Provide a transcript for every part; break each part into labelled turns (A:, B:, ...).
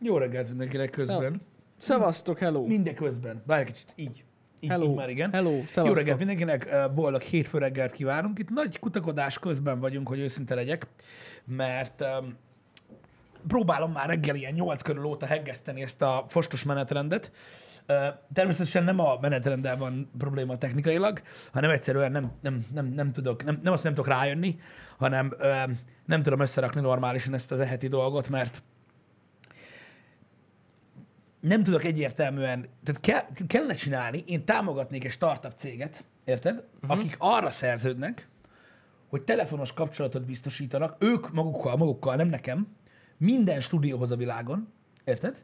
A: Jó reggelt mindenkinek közben.
B: Szevasztok, hello.
A: Minden közben. Bár egy kicsit így. Így,
B: Hello.
A: így már igen.
B: Hello,
A: Jó
B: szevasztok.
A: reggelt mindenkinek, boldog hétfő reggelt kívánunk. Itt nagy kutakodás közben vagyunk, hogy őszinte legyek, mert um, próbálom már reggel ilyen 8 körül óta heggeszteni ezt a fostos menetrendet. Ö, Természetesen nem a menetrenddel van probléma technikailag, hanem egyszerűen nem, nem, nem, nem tudok, nem, nem azt nem tudok rájönni, hanem ö, nem tudom összerakni normálisan ezt az eheti dolgot, mert nem tudok egyértelműen, tehát kell, kellene csinálni, én támogatnék egy startup céget, érted? Uh-huh. Akik arra szerződnek, hogy telefonos kapcsolatot biztosítanak, ők magukkal, magukkal, nem nekem, minden stúdióhoz a világon, érted?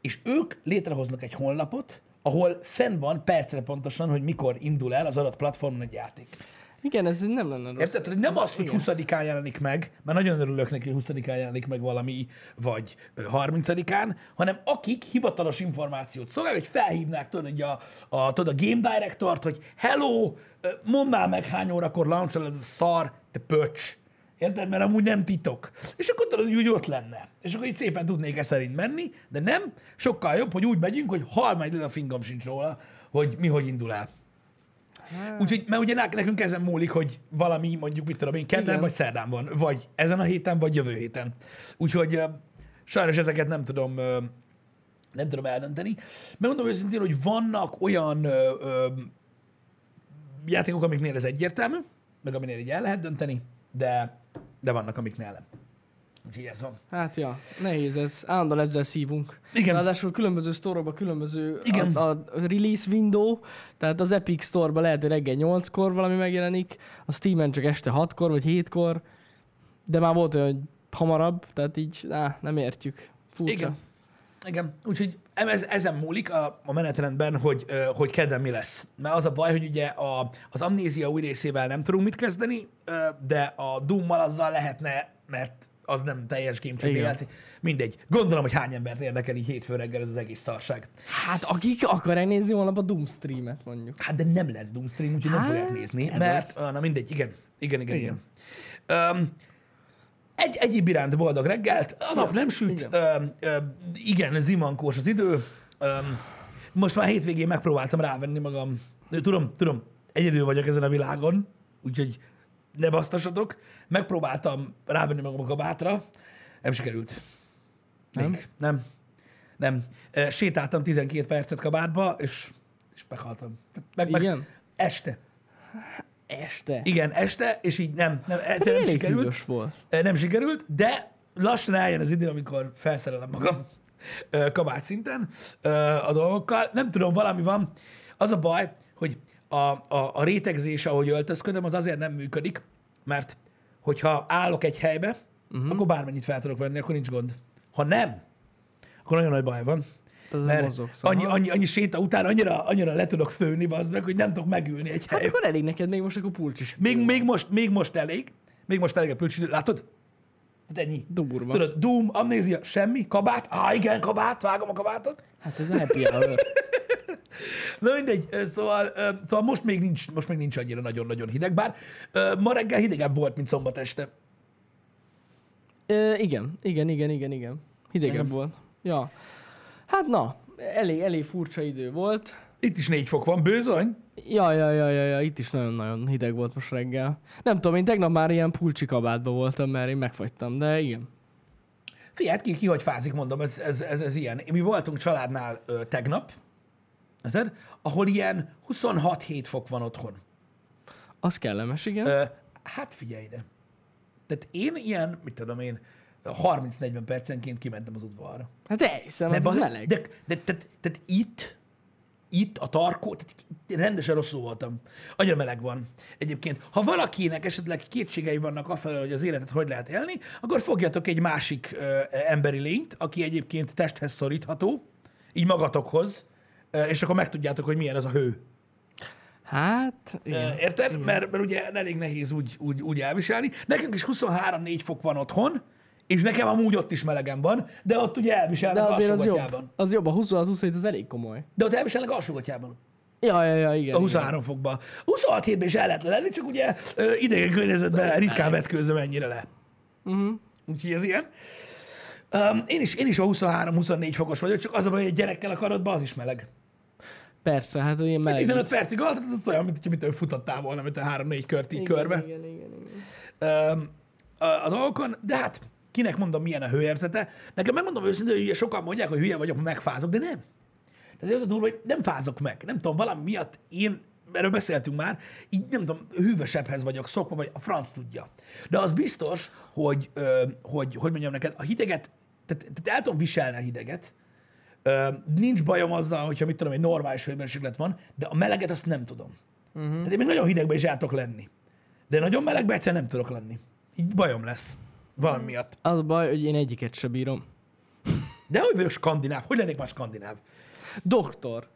A: És ők létrehoznak egy honlapot, ahol fenn van percre pontosan, hogy mikor indul el az adott platformon egy játék.
B: Igen, ez nem lenne rossz.
A: Érted? Tehát nem az, hogy
B: Igen.
A: 20-án jelenik meg, mert nagyon örülök neki, hogy 20-án jelenik meg valami, vagy ö, 30-án, hanem akik hivatalos információt szolgálnak, hogy felhívnák tudod, hogy a, a, tudod, a Game Directort, hogy hello, mondd már meg hány órakor launch ez a szar, te pöcs. Érted? Mert amúgy nem titok. És akkor tudod, hogy úgy ott lenne. És akkor így szépen tudnék e szerint menni, de nem. Sokkal jobb, hogy úgy megyünk, hogy hal majd a fingom sincs róla, hogy mi hogy indul el. Úgyhogy, mert ugye nek- nekünk ezen múlik, hogy valami mondjuk, mit tudom én, kedden
B: Igen.
A: vagy szerdán van, vagy ezen a héten, vagy jövő héten. Úgyhogy sajnos ezeket nem tudom, nem tudom eldönteni. Megmondom őszintén, hogy vannak olyan ö, ö, játékok, amiknél ez egyértelmű, meg aminél így el lehet dönteni, de, de vannak, amiknél nem. Úgyhogy ez van.
B: Hát ja, nehéz ez. Állandóan ezzel szívunk.
A: Igen.
B: Ráadásul különböző sztorokban különböző
A: Igen.
B: A, a release window, tehát az Epic Store-ban lehet, hogy reggel 8-kor valami megjelenik, a Steam-en csak este 6-kor vagy 7-kor, de már volt olyan, hogy hamarabb, tehát így á, nem értjük. Furcsa.
A: Igen. Igen, úgyhogy ez, ezen múlik a, a menetrendben, hogy, hogy kedden mi lesz. Mert az a baj, hogy ugye a, az amnézia új részével nem tudunk mit kezdeni, de a Doom-mal azzal lehetne, mert az nem teljes game
B: Igen.
A: játék. Mindegy. Gondolom, hogy hány embert érdekel így hétfő reggel ez az egész szarság.
B: Hát akik akarják nézni holnap a Doom streamet mondjuk.
A: Hát de nem lesz Doom stream, úgyhogy nem
B: Hát,
A: fogják nézni, mert... Ah, na mindegy, igen. Igen, igen, igen.
B: Igen.
A: Um, egy, egyéb iránt boldog reggelt, a nap nem süt,
B: Igen.
A: ö, ö, igen zimankós az idő. Um, most már hétvégén megpróbáltam rávenni magam, tudom, tudom, egyedül vagyok ezen a világon, úgyhogy ne basztassatok. Megpróbáltam rávenni magam a kabátra, nem sikerült. Még.
B: Nem?
A: Nem. Nem. Ö, Sétáltam 12 percet kabátba, és, és meghaltam. Meg, meg,
B: Igen?
A: este.
B: Este.
A: Igen, este, és így nem, nem, egyszerűen nem sikerült.
B: volt.
A: Nem sikerült, de lassan eljön az idő, amikor felszerelem magam kabát szinten a dolgokkal. Nem tudom, valami van. Az a baj, hogy a, a, a rétegzés, ahogy öltözködöm, az azért nem működik, mert hogyha állok egy helybe, uh-huh. akkor bármennyit fel tudok venni, akkor nincs gond. Ha nem, akkor nagyon nagy baj van.
B: Az
A: Mert
B: mozogsz.
A: annyi, annyi, annyi séta után annyira, annyira le tudok főni, az meg, hogy nem tudok megülni egy
B: Hát
A: helyben.
B: akkor elég neked még most akkor pulcs is.
A: Még, még, most, még most elég. Még most elég a pülcsidő. Látod? Tehát ennyi.
B: Durva.
A: Tudod, Doom, amnézia, semmi, kabát. Á, igen, kabát, vágom a kabátot.
B: Hát ez happy hour.
A: Na mindegy, szóval, szóval most, még nincs, most még nincs annyira nagyon-nagyon hideg, bár ma reggel hidegebb volt, mint szombat este.
B: Ö, igen, igen, igen, igen, igen. Hidegebb
A: Igen.
B: volt. Ja. Hát na, elég, elég furcsa idő volt.
A: Itt is négy fok van, bőzony.
B: Ja, ja, ja, ja, ja, itt is nagyon-nagyon hideg volt most reggel. Nem tudom, én tegnap már ilyen pulcsi kabátban voltam, mert én megfagytam, de igen.
A: Figyelj, ki, ki hogy fázik, mondom, ez, ez, ez, ez ilyen. Mi voltunk családnál ö, tegnap, érted? ahol ilyen 26-7 fok van otthon.
B: Az kellemes, igen.
A: Ö, hát figyelj ide. Tehát én ilyen, mit tudom én, 30-40 percenként kimentem az udvarra.
B: Hát elhiszem, ez
A: bazd-
B: meleg.
A: De, de, de, de, de itt, itt a tarkó, tehát rendesen rosszul voltam. Annyira meleg van. Egyébként, ha valakinek esetleg kétségei vannak afelől, hogy az életet hogy lehet élni, akkor fogjatok egy másik ö, emberi lényt, aki egyébként testhez szorítható, így magatokhoz, és akkor megtudjátok, hogy milyen az a hő.
B: Hát, igen.
A: Érted? Mert, mert ugye elég nehéz úgy, úgy, úgy elviselni. Nekünk is 23-4 fok van otthon, és nekem amúgy ott is melegem van, de ott ugye elviselnek
B: De azért az jobb. Az jobb, a 26-27 az elég komoly.
A: De ott elviselnek alsógatjában.
B: Ja, ja, ja, igen.
A: A
B: igen.
A: 23 fokba. 26 hétben is el lehet lenni, csak ugye idegen környezetben ritkán vetkőzöm ennyire le.
B: Uh-huh.
A: Úgyhogy ez ilyen. Um, én, is, én is a 23-24 fokos vagyok, csak az a baj, hogy egy gyerekkel a karodba az is meleg.
B: Persze, hát ilyen meleg.
A: 15 percig alatt, az olyan, mint hogy mit futottál volna, mint a 3-4 kört így körbe.
B: Igen, igen, igen.
A: A, a dolgokon, de hát kinek mondom, milyen a hőérzete. Nekem megmondom őszintén, hogy sokan mondják, hogy hülye vagyok, megfázok, de nem. Tehát az a durva, hogy nem fázok meg. Nem tudom, valami miatt én, erről beszéltünk már, így nem tudom, hűvösebbhez vagyok szokva, vagy a franc tudja. De az biztos, hogy, hogy, hogy mondjam neked, a hideget, tehát, tehát el tudom viselni a hideget, Ö, nincs bajom azzal, hogyha mit tudom, egy normális hőmérséklet van, de a meleget azt nem tudom. Uh-huh. Tehát én még nagyon hidegben is el tudok lenni. De nagyon melegben egyszer nem tudok lenni. Így bajom lesz. Valami miatt.
B: Az a baj, hogy én egyiket se bírom.
A: De hogy vagyok skandináv? Hogy lennék már skandináv?
B: Doktor.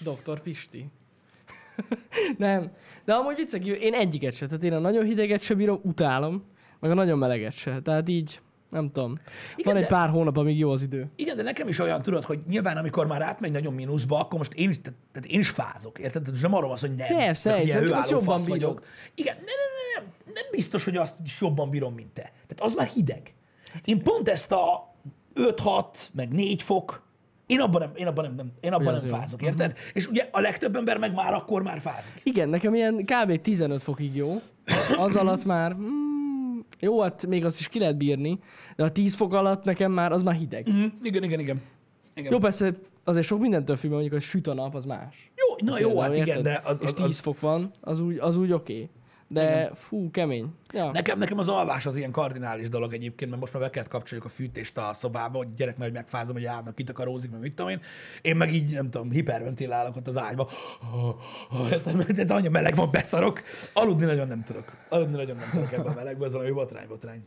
B: Doktor Pisti. nem. De amúgy viccek, én egyiket se. Tehát én a nagyon hideget se bírom, utálom. Meg a nagyon meleget se. Tehát így, nem tudom.
A: Igen,
B: Van egy
A: de-
B: pár hónap, amíg jó az idő.
A: Igen, de nekem is olyan, tudod, hogy nyilván amikor már átmegy nagyon mínuszba, akkor most én, tehát, tehát én is fázok, érted? Tehát nem arról van szó, hogy nem.
B: Persze, hiszen
A: ilyen
B: csak azt jobban
A: vagyok. Igen, nem, nem, nem, nem, nem biztos, hogy azt is jobban bírom, mint te. Tehát az már hideg. Én pont ezt a 5-6, meg 4 fok, én abban nem, én abban nem, nem, én abban nem
B: az jó.
A: fázok, érted? És ugye a legtöbb ember meg már akkor már fázik.
B: Igen, nekem ilyen kb. 15 fokig jó. Az alatt már... Mm, jó, hát még azt is ki lehet bírni, de a 10 fok alatt nekem már az már hideg.
A: Mm, igen, igen, igen. igen.
B: Jó, persze azért sok mindentől függ, mondjuk, hogy süt a nap, az más.
A: Jó, na jó, hát igen, de az,
B: És
A: az,
B: 10
A: az,
B: fok van, az úgy, az úgy oké. Okay. De fú, kemény. Ja.
A: Nekem, nekem az alvás az ilyen kardinális dolog egyébként, mert most már be kellett kapcsoljuk a fűtést a szobába, hogy gyerek nagy megfázom, hogy állnak, kitakarózik, meg mit tudom én. Én meg így, nem tudom, hiperventilálok ott az ágyba. Tehát annyi meleg van, beszarok. Aludni nagyon nem tudok. Aludni nagyon nem tudok ebben a melegben, ez valami botrány, botrány.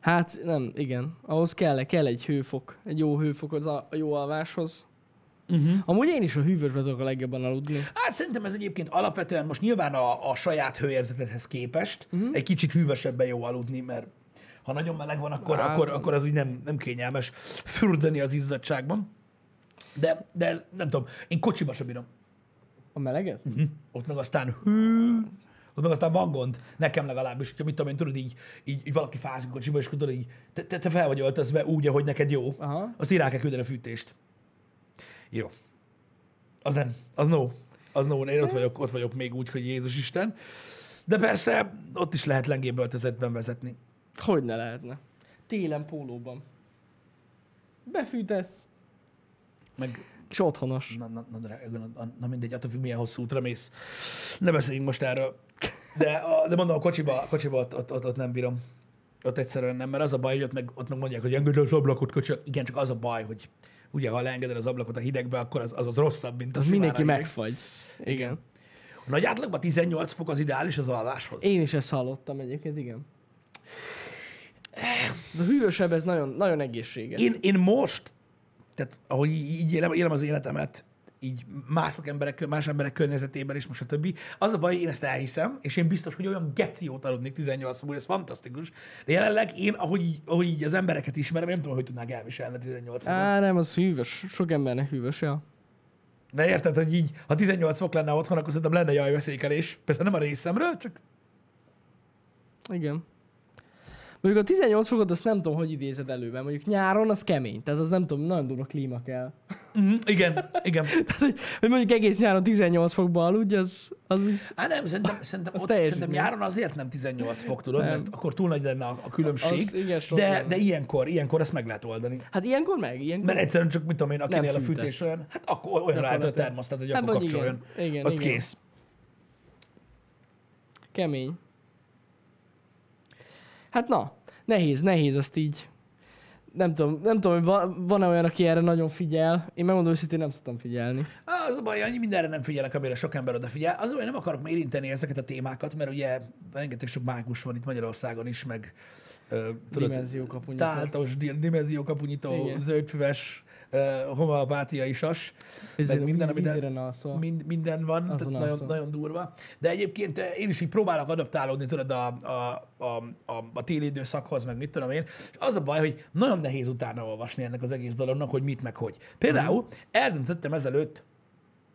B: Hát nem, igen. Ahhoz kell, kell egy hőfok. Egy jó hőfok az a, a jó alváshoz. Uh-huh. Amúgy én is a hűvösbe tudok a legjobban aludni.
A: Hát szerintem ez egyébként alapvetően most nyilván a, a saját hőérzetethez képest uh-huh. egy kicsit hűvösebben jó aludni, mert ha nagyon meleg van, akkor,
B: Hát,
A: akkor, akkor az úgy nem, nem kényelmes fürdeni az izzadságban. De, de ez, nem tudom, én kocsiba sem bírom.
B: A meleget?
A: Hm. Ott meg aztán hű, ott meg aztán van gond, nekem legalábbis, hogyha mit tudom én, tudod, így, így, így valaki fázik a kocsiba, és tudod, így, te, te, te fel vagy öltözve úgy, ahogy neked jó,
B: Aha.
A: rá kell küldeni a fűtést. Jó. Az nem, az no. Az no, én ott vagyok, ott vagyok még úgy, hogy Jézus Isten. De persze, ott is lehet lengébb öltözetben vezetni.
B: Hogy ne lehetne? Télen pólóban. Befűtesz,
A: Meg,
B: és otthonos.
A: na, na, na, drága, na, na, na mindegy, attól függ, milyen hosszú útra mész. Ne beszéljünk most erről. De, a, de mondom, a kocsiba, a kocsiba ott, ott, ott, ott, nem bírom. Ott egyszerűen nem, mert az a baj, hogy ott meg, ott meg mondják, hogy engedd az ablakot, kocsi. Igen, csak az a baj, hogy ugye, ha leengeded az ablakot a hidegbe, akkor az az, az rosszabb, mint a
B: Az mindenki
A: hideg.
B: megfagy. Igen.
A: A nagy átlagban 18 fok az ideális az alváshoz.
B: Én is ezt hallottam egyébként, igen. Ez a hűvösebb, ez nagyon, nagyon egészséges.
A: Én, én most, tehát ahogy így élem, élem az életemet, így mások emberek, más emberek környezetében is, most a többi. Az a baj, én ezt elhiszem, és én biztos, hogy olyan geciót aludnék 18 fokban, ez fantasztikus. De jelenleg én, ahogy így, ahogy így az embereket ismerem, én nem tudom, hogy tudnák elviselni a 18 fokot.
B: Á, nem, az hűvös. Sok embernek hűvös, ja.
A: De érted, hogy így, ha 18 fok lenne otthon, akkor szerintem lenne jajveszékelés. Persze nem a részemről, csak
B: Igen. Mondjuk a 18 fokot azt nem tudom, hogy idézed elő, mert mondjuk nyáron az kemény, tehát az nem tudom, nagyon durva klíma kell.
A: mm, igen, igen.
B: Tehát, hogy, hogy mondjuk egész nyáron 18 fokba aludj, az, az.
A: Á, nem, szerintem, szerintem,
B: Az
A: ott, szerintem nyáron azért nem 18 fok, tudod,
B: Nem.
A: mert akkor túl nagy lenne a, a különbség.
B: Az igen
A: de,
B: lenne.
A: de ilyenkor, ilyenkor ezt meg lehet oldani.
B: Hát ilyenkor meg, ilyenkor.
A: Mert egyszerűen csak, mit tudom én, akinél a fűtés olyan, hát akkor olyan rájött a termosztát, hogy
B: Hát
A: akkor kapcsoljon.
B: igen, igen,
A: Azt
B: igen.
A: kész.
B: Kemény. Hát na, nehéz, nehéz azt így. Nem tudom, nem tudom, hogy van, van-e olyan, aki erre nagyon figyel. Én megmondom őszintén, nem szoktam figyelni.
A: Az a baj, annyi mindenre nem figyelek, amire sok ember odafigyel. Az baj, nem akarok érinteni ezeket a témákat, mert ugye rengeteg sok mágus van itt Magyarországon is, meg tudod,
B: Dimenziókapunyító.
A: táltos, di- dimenziókapunyító, zöldfüves, ö, homeopátiai sas, meg minden, ami
B: Vízire alszol.
A: mind, minden van,
B: Azon
A: tehát nagyon, nagyon durva. De egyébként én is így próbálok adaptálódni, tudod, a, a, a, a, a téli időszakhoz, meg mit tudom én. És az a baj, hogy nagyon nehéz utána olvasni ennek az egész dolognak, hogy mit meg hogy. Például eldöntöttem ezelőtt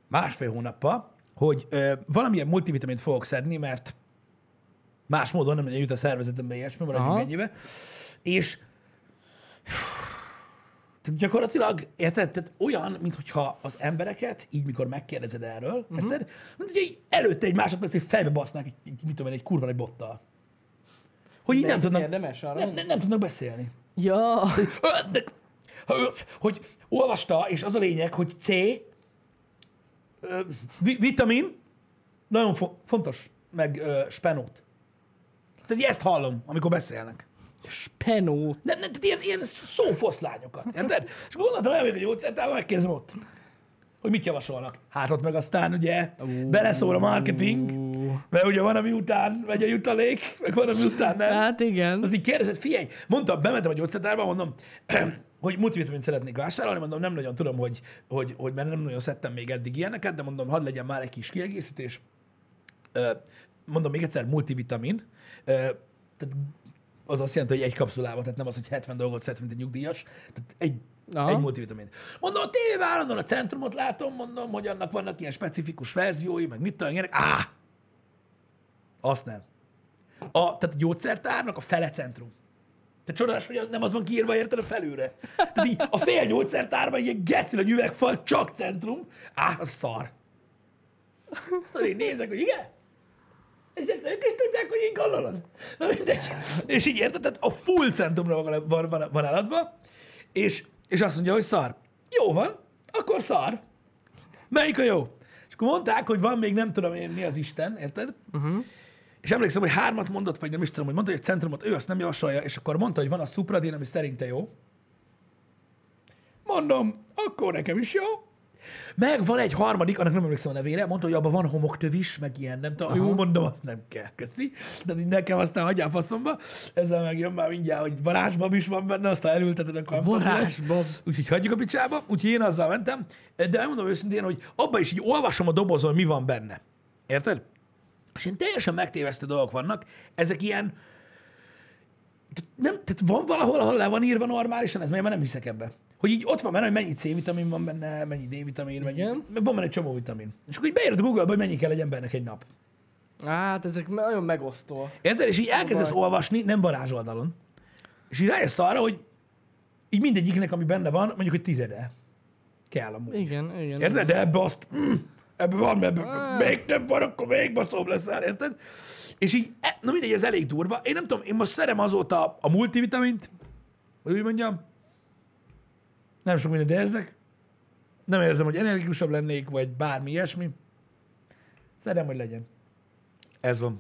A: másfél hónappal, hogy ö, valamilyen multivitamint fogok szedni, mert más módon nem jut a szervezetembe ilyesmi, maradjunk
B: Aha.
A: ennyibe. És Tehát gyakorlatilag, érted? Tehát olyan, mintha az embereket, így mikor megkérdezed erről, uh-huh. érted? Mint hogy így előtte egy másodperc, hogy fejbe basznák egy, egy, mit tudom én, egy kurva egy bottal. Hogy így
B: De
A: nem tudnak,
B: érdemes arra?
A: nem, nem, nem tudnak beszélni.
B: Ja,
A: Hogy olvasta, és az a lényeg, hogy C, vitamin, nagyon fo- fontos, meg spenót. Tehát ezt hallom, amikor beszélnek.
B: spenót.
A: Nem, nem, tehát ilyen, ilyen szófoszlányokat, érted? És akkor gondoltam, hogy a gyógyszertában megkérdezem ott, hogy mit javasolnak. Hát ott meg aztán ugye beleszól a marketing, mert ugye van, ami után megy a jutalék, meg van, ami után nem.
B: Hát igen.
A: Az így kérdezett, figyelj, mondtam, bementem a gyógyszertárba, mondom, hogy multivitamint szeretnék vásárolni, mondom, nem nagyon tudom, hogy, hogy, hogy mert nem nagyon szedtem még eddig ilyeneket, de mondom, hadd legyen már egy kis kiegészítés. Mondom még egyszer, multivitamin. Tehát az azt jelenti, hogy egy kapszulába, tehát nem az, hogy 70 dolgot szedsz, mint egy nyugdíjas, tehát egy,
B: Aha.
A: egy multivitamin. Mondom, a tévében állandóan a centrumot látom, mondom, hogy annak vannak ilyen specifikus verziói, meg mit tudom, ilyenek. Á! Azt nem. A, tehát a gyógyszertárnak a fele centrum. Tehát csodás, hogy nem az van kiírva, érted a felülre. Tehát így a fél gyógyszertárban ilyen gecil, egy üvegfal, csak centrum. Á, az szar. Tudod, én nézek, hogy igen? És ők is tudják, hogy így gondolod. Na mindegy. És így érted, tehát a full centrumra van, van, van, van eladva, és, és azt mondja, hogy szar. Jó van, akkor szar. Melyik a jó? És akkor mondták, hogy van még nem tudom én mi az Isten, érted? Uh-huh. És emlékszem, hogy hármat mondott, vagy nem is tudom, hogy mondta, hogy egy centrumot ő azt nem javasolja, és akkor mondta, hogy van a Supradin, ami szerinte jó. Mondom, akkor nekem is jó. Meg van egy harmadik, annak nem emlékszem a nevére, mondta, hogy abban van homoktövis, meg ilyen, nem tudom, jó, mondom, azt nem kell, köszi. De nekem aztán hagyjál faszomba. Ezzel megjön már mindjárt, hogy varázsbab is van benne, aztán elülteted, akkor.
B: Varázsbab.
A: Úgyhogy hagyjuk a picsába, úgyhogy én azzal mentem, de megmondom őszintén, hogy abban is így olvasom a dobozon, mi van benne. Érted? És ilyen teljesen megtévesztő dolgok vannak, ezek ilyen, nem, tehát van valahol, ahol le van írva normálisan, ez mert nem hiszek ebbe. Hogy így ott van benne, hogy mennyi C-vitamin van benne, mennyi D-vitamin, mennyi,
B: Igen.
A: meg van benne egy csomó vitamin. És akkor így beírod a Google-ba, hogy mennyi kell egy embernek egy nap.
B: Hát ezek nagyon megosztó.
A: Érted? És így elkezdesz olvasni, nem varázsoldalon. És így rájössz arra, hogy így mindegyiknek, ami benne van, mondjuk, hogy tizede kell amúgy.
B: Igen, igen.
A: Érted? De ebbe azt, mm, ebbe van, ebbe
B: Ah.
A: még több van, akkor még baszóbb leszel, érted? És így, e- na mindegy, ez elég durva. Én nem tudom, én most szerem azóta a multivitamint, hogy úgy mondjam, nem sok mindent érzek, nem érzem, hogy energikusabb lennék, vagy bármi ilyesmi. Szeretem, hogy legyen. Ez van.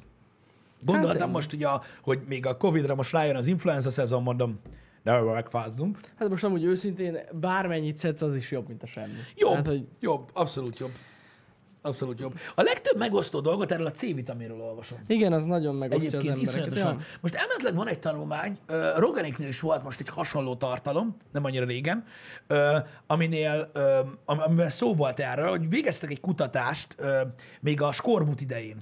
A: Gondoltam
B: Hát,
A: most, hogy, a, hogy még a Covid-ra most rájön az influenza szezon, mondom, ne megfázzunk.
B: Hát most amúgy őszintén bármennyit szedsz, az is jobb, mint a semmi.
A: Jobb,
B: Hát, hogy
A: jobb, abszolút jobb. Abszolút jobb. A legtöbb megosztó dolgot erről a C-vitaminról olvasom.
B: igen, az nagyon megosztja az
A: Egyébként
B: embereket.
A: iszonyatosan.
B: Ja.
A: Most elméletileg van egy tanulmány, uh, Roganéknél is volt most egy hasonló tartalom, nem annyira régen, uh, aminél, uh, am- amiben szó volt erről, hogy végeztek egy kutatást uh, még a skorbut idején.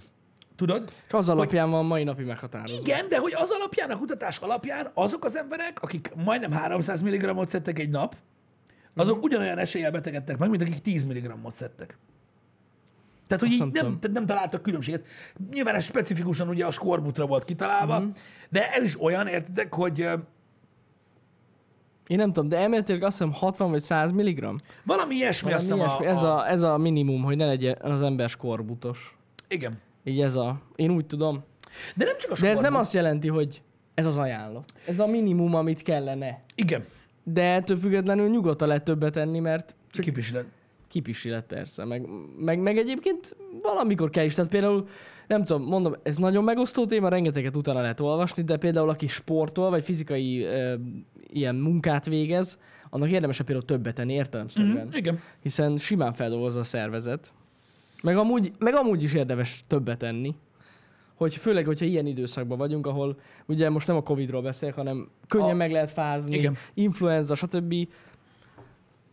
A: Tudod?
B: És az alapján van mai napi meghatározó.
A: Igen, de hogy az alapján, a kutatás alapján azok az emberek, akik majdnem 300 mg-ot szedtek egy nap, azok
B: Mhm.
A: ugyanolyan eséllyel betegedtek meg, mint akik 10 mg-ot szedtek. Tehát, hogy
B: Azt
A: így
B: nem
A: tehát nem találtak különbséget. Nyilván ez specifikusan ugye a skorbutra volt kitalálva,
B: Mhm.
A: de ez is olyan, értitek, hogy
B: Én nem tudom, de elméletileg azt hiszem 60 vagy 100 milligram.
A: valami ilyesmi, azt
B: Valami
A: hiszem
B: ilyesmi.
A: a,
B: Ez,
A: a,
B: ez a minimum, hogy ne legyen az ember skorbutos.
A: Igen.
B: Így ez a... Én úgy tudom.
A: De nem csak a
B: De ez nem
A: skorbut.
B: azt jelenti, hogy ez az ajánlat. Ez a minimum, amit kellene.
A: Igen.
B: De ettől függetlenül nyugodtan lehet többet enni, mert csak
A: Kipisílet.
B: Kipisilet persze. Meg, meg, meg egyébként valamikor kell is. Tehát például, nem tudom, mondom, ez nagyon megosztó téma, rengeteget utána lehet olvasni, de például aki sportol, vagy fizikai e, ilyen munkát végez, annak érdemes például többet tenni értelemszerűen.
A: Mhm, Igen.
B: Hiszen simán feldolgozza a szervezet. Meg amúgy, meg amúgy is érdemes többet enni. Hogy főleg, hogyha ilyen időszakban vagyunk, ahol ugye most nem a Covid-ról beszél, hanem könnyen
A: A-
B: meg lehet fázni,
A: Igen.
B: influenza, stb.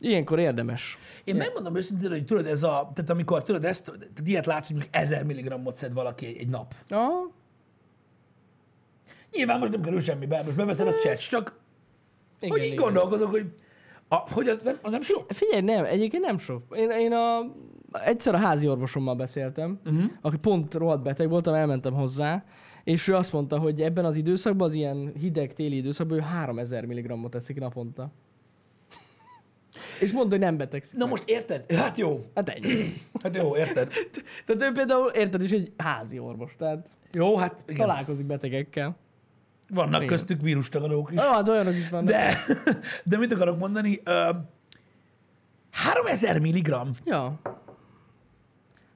B: Ilyenkor érdemes.
A: Én megmondom őszintén, hogy tudod, ez a, tehát amikor tudod ezt, tehát ilyet látsz, hogy mondjuk 1000 mg-ot szed valaki egy, egy nap.
B: Aha.
A: Nyilván most nem kerül semmibe, most beveszed, az csecs, csak
B: Igen,
A: hogy így
B: igen.
A: gondolkozok, hogy, a, hogy az nem, az nem sok.
B: Figyelj, nem, egyébként nem sok. Én, én a, egyszer a házi orvosommal beszéltem, uh-huh. aki pont rohadt beteg voltam, elmentem hozzá, És ő azt mondta, hogy ebben az időszakban, az ilyen hideg téli időszakban ő 3000 mg-ot teszik naponta. És mondta, hogy nem betegszik.
A: Na
B: meg.
A: most érted? Hát jó.
B: Hát ennyi.
A: Hát jó, érted?
B: Tehát ő például, érted, is egy házi orvos, tehát
A: Jó, hát igen.
B: találkozik betegekkel.
A: Vannak
B: Igen.
A: köztük vírustagadók is.
B: Ah, hát olyanok is vannak.
A: De, de mit akarok mondani? Ö, 3000 milligram.
B: Ja.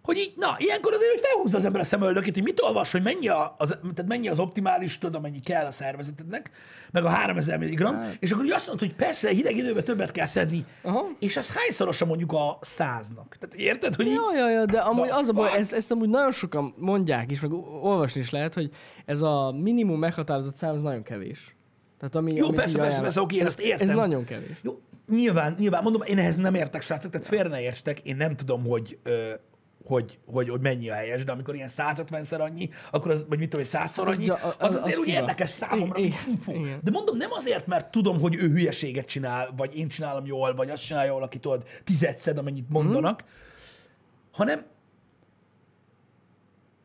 A: Hogy így, na, ilyenkor azért, hogy felhúzza az ember a szemöldökét, hogy mit olvas, hogy mennyi, a, az, tehát mennyi az optimális, tudod, amennyi kell a szervezetednek, meg a 3000 mg,
B: Hát.
A: és akkor azt mondod, hogy persze, hideg időben többet kell szedni,
B: Aha.
A: és az hányszorosa mondjuk a száznak? Tehát érted, hogy így,
B: Ja, ja, ja, de amúgy az a baj, ezt, ezt amúgy nagyon sokan mondják is, meg olvasni is lehet, hogy ez a minimum meghatározott szám, ez nagyon kevés. Tehát ami,
A: Jó, persze, persze,
B: ajánl-
A: persze, oké, én azt értem.
B: Ez nagyon kevés.
A: Jó, nyilván, nyilván, mondom, én ehhez nem értek, srácok, tehát félre ne értsetek, én nem tudom, hogy, ö, hogy, hogy, hogy mennyi a helyes, de amikor ilyen 150-szer annyi, akkor az, vagy mit tudom, hogy 100-szor
B: Az
A: annyi,
B: gya-
A: az,
B: az-
A: azért
B: az
A: úgy érdekes számomra,
B: Igen, igen.
A: De mondom, nem azért, mert tudom, hogy ő hülyeséget csinál, vagy én csinálom jól, vagy azt csinálja jól, aki tudod, tized szed, amennyit mondanak, hanem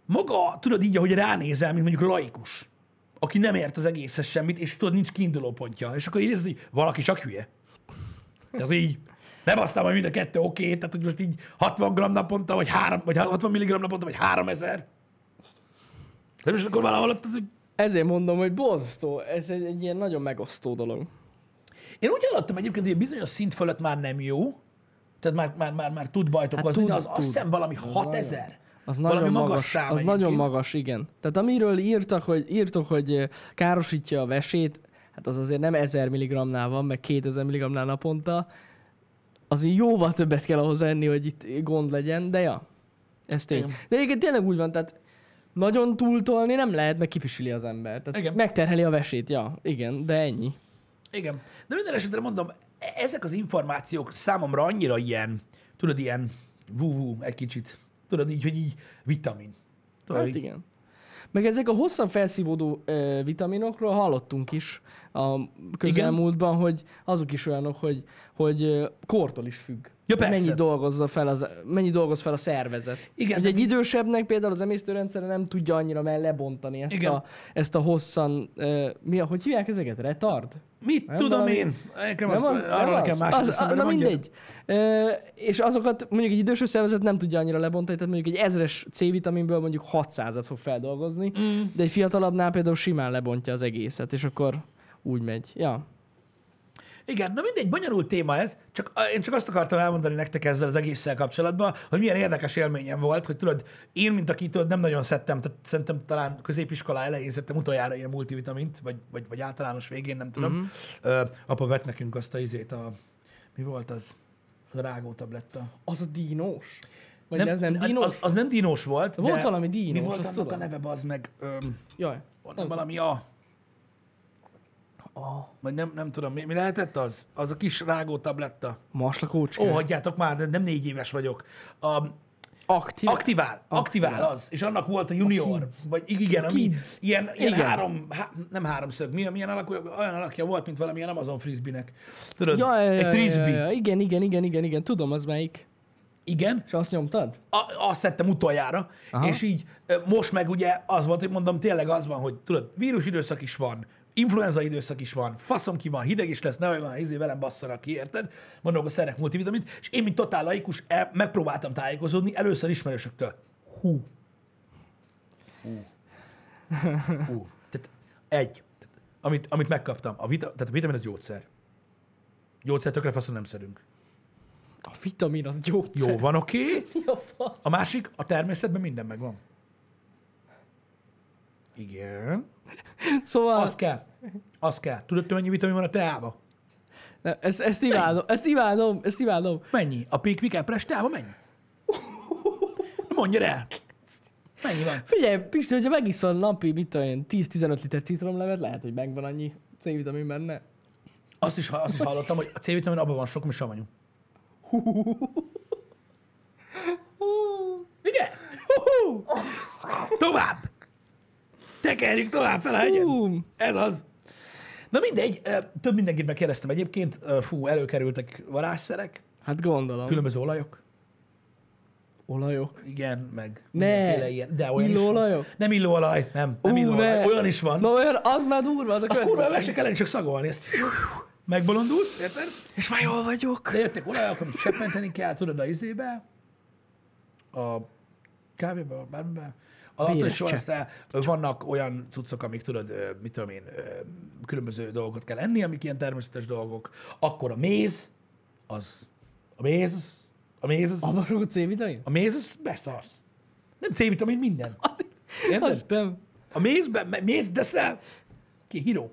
A: maga, tudod így, ahogy ránézel, mint mondjuk laikus, aki nem ért az egészhez semmit, és tudod, nincs kiinduló pontja. És akkor nézed, hogy valaki csak hülye. Tehát így, nem aztán, hogy mind a kettő oké, okay, tehát hogy most így 60 g naponta, vagy, 3, vagy 60 mg naponta, vagy 3000. De most akkor valahol ott az, hogy
B: Ezért mondom, hogy borzasztó, ez egy, egy ilyen nagyon megosztó dolog.
A: Én úgy hallottam egyébként, hogy bizonyos szint fölött már nem jó, tehát már, már, már, már tud bajt okozni,
B: tud,
A: de az
B: tud.
A: azt hiszem valami
B: Az
A: 6000.
B: Az
A: Valami
B: nagyon
A: magas
B: magas,
A: szám
B: az nagyon
A: egyébként.
B: magas, igen. Tehát amiről írtak, hogy, írtok, hogy károsítja a vesét, hát az azért nem 1000 mg-nál van, meg 2000 mg-nál naponta. Azért jóval többet kell ahhoz enni, hogy itt gond legyen, de ja, ez tény.
A: Igen.
B: De egyébként tényleg úgy van, tehát nagyon túltolni nem lehet, meg kipisili az ember. Tehát
A: Igen.
B: megterheli a vesét, ja, igen, de ennyi.
A: Igen. De minden esetre mondom, e- ezek az információk számomra annyira ilyen, tudod, ilyen vú egy kicsit. Tudod így, hogy így vitamin. Tudod,
B: Hát
A: így,
B: igen. Meg ezek a hosszan felszívódó ö, vitaminokról hallottunk is a közelmúltban, hogy azok is olyanok, hogy, hogy kortól is függ.
A: Ja, persze.
B: Mennyi dolgozza fel, az, mennyi dolgoz fel a szervezet.
A: Igen, de-
B: egy idősebbnek például az emésztőrendszere nem tudja annyira már lebontani ezt,
A: Igen.
B: a, ezt a hosszan, ö, mi, a- hogy hívják ezeket? Retard?
A: Mit
B: Nem
A: tudom
B: valami-
A: én? Nekem
B: Nem
A: azt,
B: az,
A: arra
B: nem
A: nekem
B: az,
A: más
B: az,
A: eszembe,
B: Na mindegy. Ö, és azokat mondjuk egy idősebb szervezet nem tudja annyira lebontani, tehát mondjuk egy ezres C-vitaminből mondjuk 600-at fog feldolgozni,
A: Mm.
B: de egy fiatalabbnál például simán lebontja az egészet, és akkor úgy megy. Ja.
A: Igen, na mindegy, bonyolult téma ez, csak én csak azt akartam elmondani nektek ezzel az egésszel kapcsolatban, hogy milyen érdekes élményem volt, hogy tudod, én, mint aki tudod, nem nagyon szedtem, tehát szerintem talán középiskola elején szedtem utoljára ilyen multivitamint, vagy, vagy, vagy általános végén, nem tudom. Uh-huh. Uh, apa vett nekünk azt a izét, a, mi volt az? Az a rágó tabletta.
B: Az a dínós? Vagy nem, ez nem dínós?
A: Az, az nem dínos volt.
B: Volt valami dínos,
A: Mi volt annak a
B: tudom.
A: neve, az meg, öm,
B: Jaj.
A: van valami a,
B: A
A: vagy nem, nem tudom, mi, mi lehetett az? Az a kis rágó tabletta.
B: maslakócska.
A: Ó, hagyjátok már, de nem négy éves vagyok. A,
B: Aktív.
A: aktivál, aktivál az, és annak volt a junior,
B: Kids.
A: vagy igen, ami
B: Kids.
A: ilyen, ilyen
B: Igen.
A: három, há, nem háromszög, mi, milyen alakú, olyan alakja volt, mint valamilyen Amazon frisbee-nek. Tudod,
B: Ja, ja, ja,
A: egy
B: ja,
A: frisbee.
B: ja, ja, igen, igen, igen, igen, igen, tudom az melyik.
A: Igen,
B: És azt nyomtad?
A: a, azt szedtem utoljára, Aha. És így most meg ugye az volt, hogy mondom, tényleg az van, hogy tudod, vírus időszak is van, influenza időszak is van, faszom ki van, hideg is lesz, nehogy van, izé velem basszanak ki, érted? Mondom, hogy szerek multivitamint, és én, mint totál laikus, el, megpróbáltam tájékozódni, először ismerősöktől. Hú. Hú. Hú. Tehát egy. Tehát, amit, amit megkaptam, a vita, tehát a vitamin az gyógyszer. Gyógyszer tökre faszon nem szedünk.
B: A vitamin az gyógyszer.
A: Jó, van, oké. Okay.
B: Mi a fasz?
A: A másik, a természetben minden megvan. Igen.
B: Szóval
A: Az kell. Az kell. Tudod, te mennyi vitamin van a teában?
B: Ne, ezt, ezt imádom, ezt imádom, ezt imádom.
A: Mennyi? A Pickwick Epres teában mennyi? Mondja el. Mennyi van?
B: Figyelj, Pisti, hogyha megiszol napi, mit tudom én, 10-15 liter citromlevet, lehet, hogy megvan annyi C-vitamin benne.
A: Azt is, azt is hallottam, hogy a C-vitamin abban van sok, ami savanyú. Igen? Tovább! Tekerjük tovább fel a hegyen.
B: Hú,
A: Ez az. Na mindegy, több mindenkit megkérdeztem egyébként. Fú, előkerültek varázsszerek,
B: hát gondolom.
A: különböző olajok.
B: Olajok.
A: Igen, meg
B: Ne.
A: ilyen. De olyan is van.
B: Illóolajok?
A: Nem illóolaj, nem. Nem
B: Ú,
A: illóolaj.
B: ne.
A: Olyan is van.
B: Na olyan, az már durva, az a
A: Az kurva meg se kellene csak szagolni. Ezt megbolondulsz, érted?
B: És már jól vagyok.
A: De jöttek olajok, amit cseppenteni kell, tudod, a izébe, a kávéba, bármibe.
B: Véres
A: is össze, vannak olyan cuccok, amik tudod, mit tudom én, különböző dolgokat kell enni, amik ilyen természetes dolgok. Akkor a méz, az, a méz, az, a méz, az,
B: Abban sok a C-vitamin?
A: a méz, az beszarsz. Nem C-vitamin, minden. Érted?
B: Azt nem.
A: A mézben, méz deszel, ki, híró.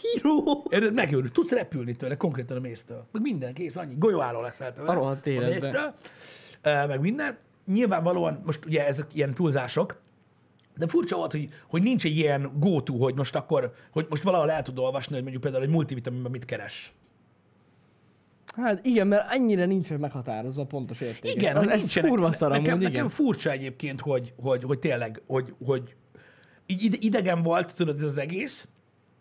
B: Híró.
A: Érted? Megőrül. Tudsz repülni tőle, konkrétan a méztől. Meg minden, kész, annyi. Golyóálló leszel tőle.
B: A életbe.
A: méztől. Ö, Meg minden. Nyilvánvalóan most ugye ezek ilyen túlzások, de furcsa volt, hogy, hogy nincs egy ilyen go-to, hogy most akkor, hogy most valahol el tud olvasni, hogy mondjuk például egy multivitaminban mit keres.
B: Hát igen, mert ennyire nincsen meghatározva a pontos érték.
A: Igen, hogy
B: ez kurva szar
A: nekem, nekem
B: igen.
A: furcsa egyébként, hogy, hogy, hogy tényleg, hogy, hogy így ide- idegen volt, tudod, ez az egész,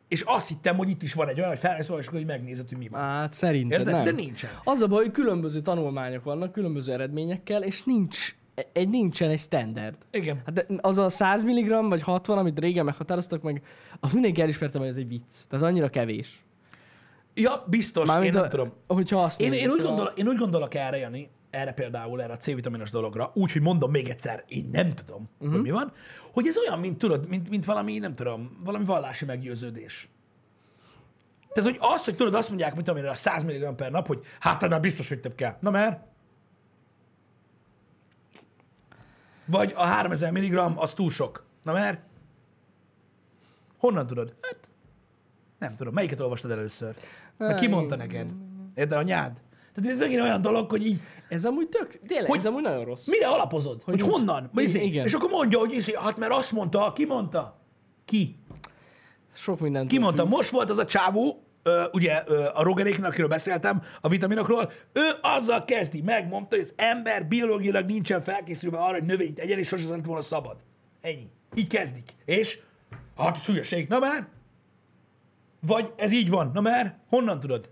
A: és azt hittem, hogy itt is van egy olyan, hogy felmész és így megnézed, hogy mi van.
B: Hát szerintem
A: Érted?
B: nem.
A: De nincsen.
B: Az a baj, hogy különböző tanulmányok vannak, különböző eredményekkel, és nincs, egy, nincsen egy standard.
A: Igen.
B: Hát az a 100 mg vagy 60, amit régen meghatároztak meg, az mindenki elismerte, hogy ez egy vicc. Tehát annyira kevés.
A: Ja, biztos, én nem
B: a,
A: tudom.
B: Hogyha azt
A: Én, én, úgy
B: szóval-
A: gondol, én úgy gondolok erre, Jani, erre például, erre a C-vitaminos dologra, úgyhogy mondom még egyszer, én nem tudom, uh-huh.
B: Mhm.
A: hogy mi van, hogy ez olyan, mint tudod, mint, mint valami, nem tudom, valami vallási meggyőződés. Tehát, hogy azt, hogy tudod, azt mondják, mint amire a 100 mg per nap, hogy hát annál biztos, hogy több kell. Na mert? Vagy a 3000 mg az túl sok. Na mert? Honnan tudod? Hát, nem tudom. Melyiket olvastad először? Meg ki mondta neked? Érted, anyád? Tehát ez megint olyan dolog, hogy így,
B: Ez amúgy tök, tényleg,
A: Hogy-
B: ez amúgy nagyon rossz.
A: mire alapozod? Hogy, hogy
B: nincs-
A: honnan? Izé.
B: igen.
A: És akkor mondja, hogy izé, hát mert azt mondta, ki mondta? Ki?
B: Sok mindent.
A: Ki mondta? Most volt az a csávó, ö, ugye ö, a Rogeréknak, akiről beszéltem, a vitaminokról, ő azzal kezdi, megmondta, hogy az ember biológiailag nincsen felkészülve arra, hogy növényt egyen, és sosem lett volna szabad. Ennyi. Így kezdik. És? Hát ez hülyeség. Na már? Vagy ez így van. Na már? Honnan tudod?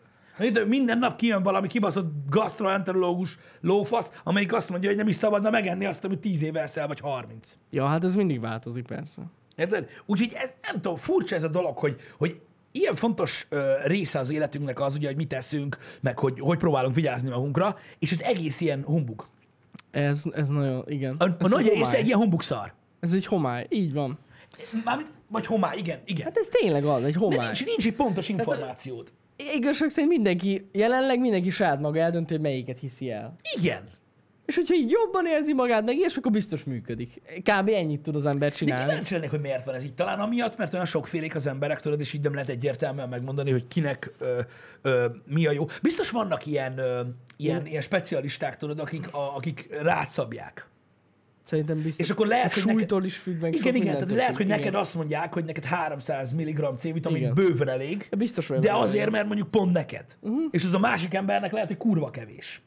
A: Minden nap kijön valami kibaszott gastroenterológus lófasz, amelyik azt mondja, hogy nem is szabadna megenni azt, amit 10 éve eszel, vagy 30.
B: Ja, hát ez mindig változik persze.
A: Érted? Úgyhogy ez, nem tudom, furcsa ez a dolog, hogy, hogy ilyen fontos ö, része az életünknek az, ugye, hogy mit teszünk, meg hogy, hogy próbálunk vigyázni magunkra, és ez egész ilyen humbug.
B: Ez, ez nagyon, igen.
A: A, a
B: ez
A: nagy
B: egy
A: része egy ilyen humbug szar.
B: Ez egy homály, így van.
A: Mármint, vagy homály, igen, igen.
B: Hát ez tényleg az, egy
A: De
B: homály.
A: nincs, nincs egy pontos információt.
B: Igazság szerint mindenki, jelenleg mindenki saját maga eldönti, hogy melyiket hiszi el.
A: Igen.
B: És hogyha így jobban érzi magát meg, és akkor biztos működik. Kb. ennyit tud az ember csinálni.
A: kíváncsi lennék, hogy miért van ez így. Talán amiatt, mert olyan sokfélék az emberek, tudod, és így nem lehet egyértelműen megmondani, hogy kinek ö, ö, mi a jó. Biztos vannak ilyen, ö, ilyen, ilyen specialisták, tudod, akik, a, akik rátszabják.
B: Szerintem biztos.
A: És akkor lehet, hogy neked-
B: is függ meg.
A: Igen, igen, tehát lehet, hogy
B: függ,
A: neked
B: igen.
A: azt mondják, hogy neked 300 mg C-vitamin
B: Igen.
A: bőven elég,
B: biztos vagyok
A: de azért, mert mondjuk pont neked. Uh-huh. És az a másik embernek lehet, hogy kurva kevés.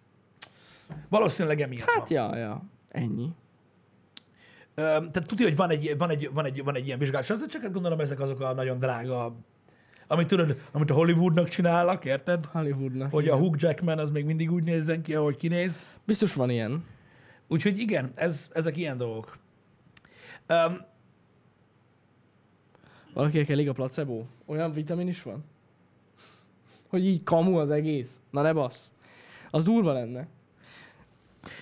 A: Valószínűleg emiatt
B: Hát
A: van.
B: ja, ja. Ennyi.
A: Ö, tehát tudja, hogy van egy, van egy, van egy, van egy ilyen vizsgálat, és csak hát gondolom ezek azok a nagyon drága, amit tudod, amit a Hollywoodnak csinálnak, érted?
B: Hollywoodnak.
A: Hogy
B: igen.
A: a Hugh Jackman az még mindig úgy nézzen ki, ahogy kinéz.
B: Biztos van ilyen.
A: Úgyhogy igen, ez, ezek ilyen dolgok. Um,
B: Valakinek elég a placebo? Olyan vitamin is van? Hogy így kamu az egész? Na ne bassz. Az durva lenne.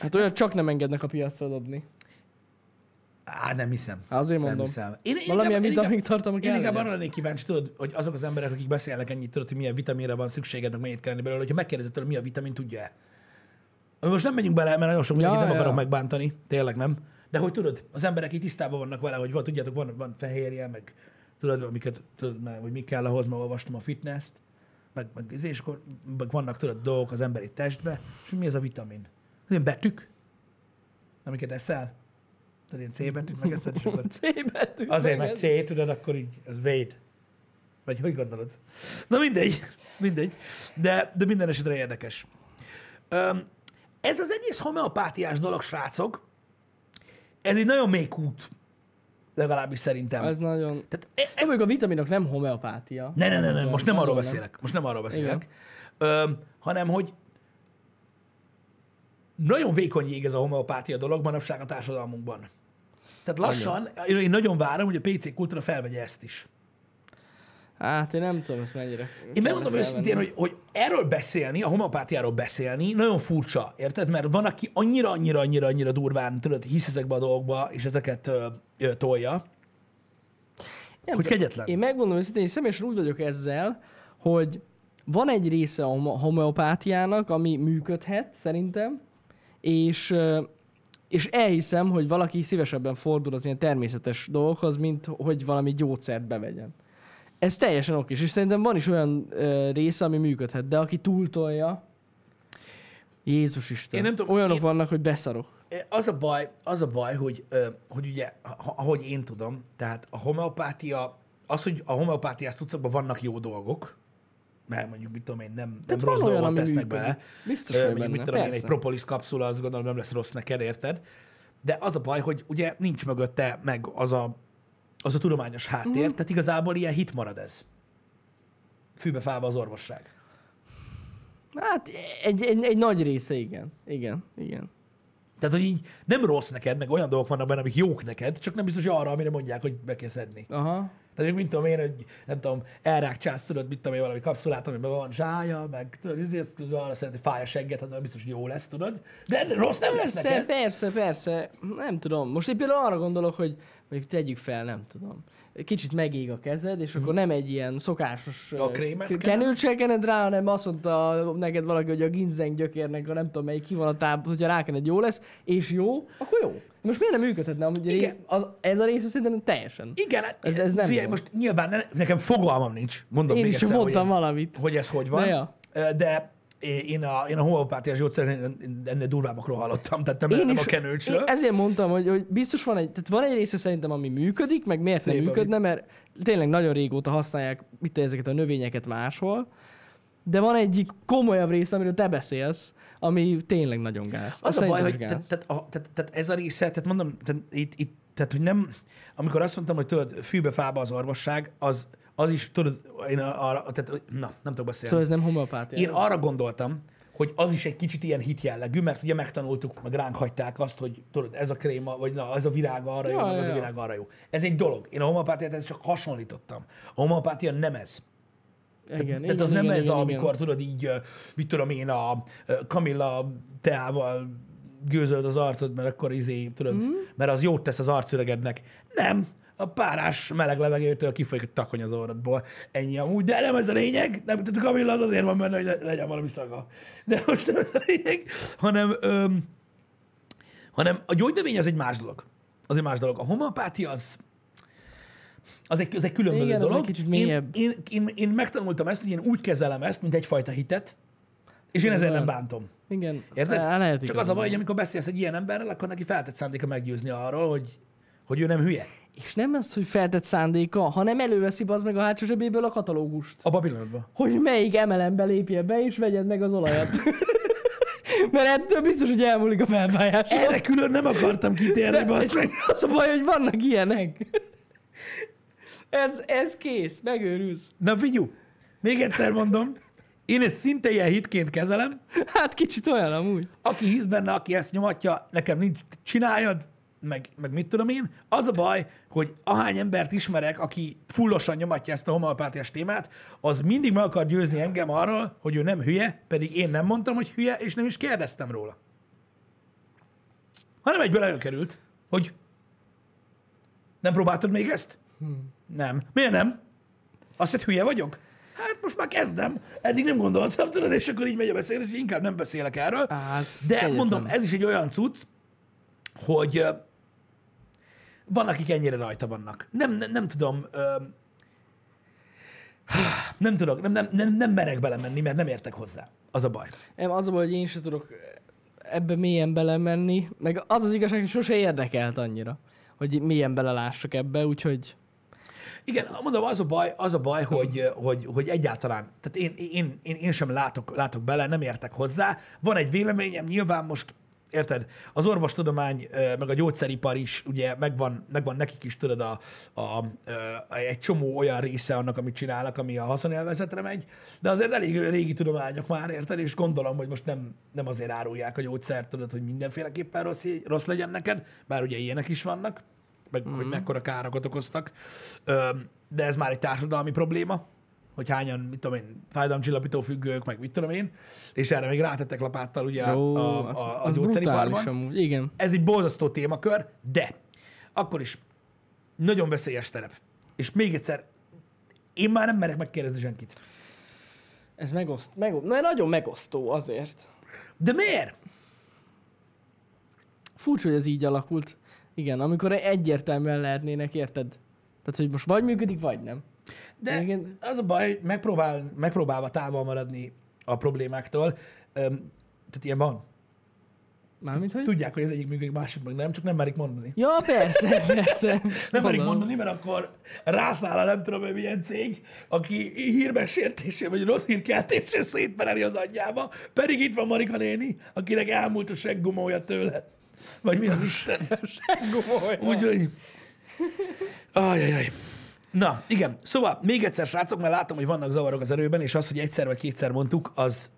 B: Hát olyat csak nem engednek a piacra dobni.
A: á, nem hiszem.
B: Hát azért
A: Nem
B: mondom.
A: hiszem. Én, én
B: Valamilyen vitamin
A: inkább-
B: tartalma
A: Én inkább arra lennék kíváncsi, tudod, hogy azok az emberek, akik beszélnek ennyit, tudod, hogy milyen vitaminra van szükséged, meg mennyit kell enni belőle, hogyha megkérdezed tőle, mi a vitamin, tudja-e? Ami Most nem megyünk bele, mert nagyon sok mindenkit
B: Ja,
A: nem
B: ja.
A: akarok megbántani, tényleg nem. De hogy tudod, az emberek itt tisztában vannak vele, hogy van, tudjátok, van, van fehérje, meg tudod, amiket, tudod, hogy mi kell ahhoz, mert olvastam a fitness-t, meg, meg, és akkor meg vannak, tudod, dolgok az emberi testbe, és mi ez a vitamin? Ilyen betűk, amiket eszel, tudod, ilyen C betűk, meg eszed, és akkor
B: C betű.
A: Azért, mert. C, tudod, akkor így, ez véd. Vagy hogy gondolod? Na mindegy, mindegy. De, de minden esetre érdekes. Öm, ez az egész homeopátiás dolog, srácok, ez egy nagyon mély kút. Legalábbis szerintem.
B: Ez nagyon...
A: Tehát
B: Ez mondjuk a vitaminok nem homeopátia.
A: ne, ne, ne, ne, most nem arról beszélek. Most nem arról beszélek. Öm, hanem, hogy nagyon vékony jég ez a homeopátia dolog manapság a társadalmunkban. Tehát lassan, én én nagyon várom, hogy a PC kultúra felvegye ezt is.
B: Hát én nem tudom, ezt mennyire.
A: Én megmondom őszintén, hogy, hogy erről beszélni, a homeopátiáról beszélni, nagyon furcsa, érted? Mert van, aki annyira, annyira, annyira, annyira durván, tudod, hisz ezekbe a dolgokba, és ezeket ö, ö, tolja,
B: Nem
A: hogy kegyetlen.
B: Én megmondom őszintén, én személyesen úgy vagyok ezzel, hogy van egy része a homeopátiának, ami működhet szerintem, és, és elhiszem, hogy valaki szívesebben fordul az ilyen természetes dolgokhoz, mint hogy valami gyógyszert bevegyen. Ez teljesen oké, és szerintem van is olyan ö, része, ami működhet, de aki túltolja, Jézus Isten.
A: Én nem tudom,
B: Olyanok
A: én-
B: vannak, hogy beszarok.
A: Az a baj, az a baj hogy, hogy ugye, ahogy én tudom, tehát a homeopátia, az, hogy a homeopátiás cuccokban vannak jó dolgok, mert mondjuk, mit tudom én, nem, nem
B: Tehát
A: rossz dolgot tesznek
B: működik.
A: bele.
B: Biztos vagy
A: mondjuk,
B: benne,
A: mit tudom én, egy propolis kapszula, azt gondolom nem lesz rossz neked, érted? De az a baj, hogy ugye nincs mögötte meg az a, az a tudományos háttér,
B: Mhm.
A: tehát igazából ilyen hit marad ez. Fűbe-fába az orvosság.
B: Hát egy, egy, egy nagy része, igen. Igen, igen.
A: Tehát, hogy így nem rossz neked, meg olyan dolgok vannak benne, amik jók neked, csak nem biztos, hogy arra, amire mondják, hogy be kell szedni.
B: Aha.
A: Tehát, mit tudom én, hogy nem tudom, elrákcsász, tudod, mit tudom én, valami kapszulát, amiben van zsája, meg tudod, ezért tudod, arra szeret, hogy fáj a segget, hát biztos, jó lesz, tudod. De rossz nem lesz
B: Persze,
A: neked.
B: persze, persze. Nem tudom. Most én például arra gondolok, hogy mondjuk tegyük fel, nem tudom. Kicsit megég a kezed, és akkor nem egy ilyen szokásos
A: A krémet kell?
B: kened rá, hanem azt mondta neked valaki, hogy a ginzeng gyökérnek, a nem tudom melyik kivonatában, hogyha rákened jó lesz, és jó, akkor jó. Most miért nem működhetne? Amúgy
A: Igen.
B: az, ez a része szerintem teljesen.
A: Igen, hát
B: Ez- ez nem
A: figyelj,
B: jó.
A: most nyilván ne, nekem fogalmam nincs, mondom
B: Én
A: még
B: is
A: egyszer,
B: mondtam
A: hogy ez,
B: valamit.
A: hogy ez hogy van.
B: De ja.
A: De én a, én a homeopátiás gyógyszer ennél durvábbakról hallottam, tehát nem,
B: Én
A: nem
B: is,
A: a kenőcsről.
B: én ezért mondtam, hogy, hogy biztos van egy, tehát van egy része szerintem, ami működik, meg miért nem
A: Szép,
B: működne, mert tényleg nagyon régóta használják itt ezeket a növényeket máshol, de van egyik komolyabb része, amiről te beszélsz, ami tényleg nagyon gáz.
A: Az a baj,
B: szerintem
A: hogy tehát, tehát, a, tehát, tehát ez a része, tehát mondom, tehát, itt, itt, tehát hogy nem, amikor azt mondtam, hogy tudod, fűbe-fába az orvosság, az, az is, tudod, én arra, tehát, na, nem tudok beszélni.
B: Szóval ez nem homeopátia.
A: Én arra gondoltam, hogy az is egy kicsit ilyen hit jellegű, mert ugye megtanultuk, meg ránk hagyták azt, hogy tudod, ez a kréma, vagy na, ez a virág arra jó,
B: Ja,
A: meg
B: ja,
A: az a virág arra jó. Ez egy dolog. Én a homopátiát ezt csak hasonlítottam. A homopátia nem ez.
B: igen,
A: Tehát
B: igen,
A: az
B: igen,
A: nem ez,
B: igen,
A: amikor
B: igen.
A: tudod így, mit tudom én, a ö, Camilla teával gőzölöd az arcod, mert akkor izé, tudod, mm. mert az jót tesz az arcüregednek. Nem, a párás meleg levegőtől kifolyik a takony az orrodból. Ennyi amúgy, de nem ez a lényeg. Nem, tehát a Camilla az azért van benne, hogy le- legyen valami szaga. De most nem ez a lényeg, hanem, öm, hanem a gyógynövény az egy más dolog. Az egy más dolog. A homeopátia az, az egy, az egy különböző
B: Igen, egy
A: dolog.
B: kicsit
A: én, én, én, én, megtanultam ezt, hogy én úgy kezelem ezt, mint egyfajta hitet, és én ezért nem bántom.
B: Igen,
A: Érted?
B: Lehet
A: Csak az a baj, hogy amikor beszélsz egy ilyen emberrel, akkor neki feltett szándéka meggyőzni arról, hogy, hogy ő nem hülye.
B: És nem az, hogy feltett szándéka, hanem előveszi az meg a hátsó zsebéből a katalógust.
A: A pillanatban.
B: hogy melyik emelembe lépje be, és vegyed meg az olajat. Mert ettől biztos, hogy elmúlik a felfájás.
A: Erre külön nem akartam kitérni, bassz meg.
B: Az a baj, hogy vannak ilyenek. Ez, ez kész, megőrülsz.
A: Na figyú, még egyszer mondom, én ezt szinte ilyen hitként kezelem,
B: Hát kicsit olyan amúgy.
A: aki hisz benne, aki ezt nyomatja, nekem nincs, csináljad, meg, meg mit tudom én. Az a baj, hogy ahány embert ismerek, aki fullosan nyomatja ezt a homeopátiás témát, az mindig meg akar győzni engem arról, hogy ő nem hülye, pedig én nem mondtam, hogy hülye, és nem is kérdeztem róla. Hanem egyből előkerült, hogy nem próbáltad még ezt? Hmm. Nem. Miért nem? Azt hiszed, hülye vagyok? Hát most már kezdem. Eddig nem gondoltam, tudod, és akkor így megy a beszélgetés, hogy inkább nem beszélek erről.
B: Á,
A: De
B: kegyetlen.
A: mondom, ez is egy olyan cucc, hogy van, akik ennyire rajta vannak. Nem, nem, nem tudom, ö, nem tudok, nem, nem, nem, nem merek belemenni, mert nem értek hozzá. Az a baj.
B: Nem, az a baj, hogy én sem tudok ebbe mélyen belemenni, meg az az igazság, hogy sose érdekelt annyira, hogy mélyen belelássak ebbe, úgyhogy
A: Igen, mondom, az a baj, az a baj hogy, hogy, hogy egyáltalán, tehát én, én, én, én sem látok, látok bele, nem értek hozzá. Van egy véleményem, nyilván most Érted? Az orvostudomány, meg a gyógyszeripar is, ugye megvan, megvan nekik is, tudod, a, a, a, egy csomó olyan része annak, amit csinálnak, ami a haszonélvezetre megy, de azért elég régi tudományok már, érted? És gondolom, hogy most nem, nem azért árulják a gyógyszert, tudod, hogy mindenféleképpen rossz, rossz legyen neked, bár ugye ilyenek is vannak, meg mm. hogy mekkora károkat okoztak, de ez már egy társadalmi probléma, hogy hányan, mit tudom én, fájdalomcsillapító függők, meg mit tudom én, és erre még rátettek lapáttal ugye
B: Jó,
A: a,
B: az,
A: a, a
B: az
A: gyógyszeriparban.
B: amúgy. Igen.
A: Ez egy borzasztó témakör, de akkor is nagyon veszélyes terep. És még egyszer, én már nem merek megkérdezni senkit.
B: Ez megoszt, meg, na, nagyon megosztó azért.
A: De miért?
B: Furcsa, hogy ez így alakult. Igen, amikor egyértelműen lehetnének, érted? Tehát, hogy most vagy működik, vagy nem.
A: De
B: Igen.
A: az a baj, megpróbál, megpróbálva távol maradni a problémáktól. Öm, tehát ilyen van.
B: Mármint, hogy?
A: Tudják, hogy ez egyik működik, másik meg nem, csak nem merik mondani.
B: Ja, persze, persze.
A: Nem merik mondani, mert akkor rászáll a nem tudom, hogy milyen cég, aki hírmegsértésé vagy rossz hírkeltésé szétpereli az anyjába, pedig itt van Marika néni, akinek elmúlt a seggumója tőle. Vagy mi az Isten?
B: Seggumolja.
A: Úgyhogy... Ajajaj. Na, igen. Szóval még egyszer, srácok, mert látom, hogy vannak zavarok az erőben, és az, hogy egyszer vagy kétszer mondtuk, az,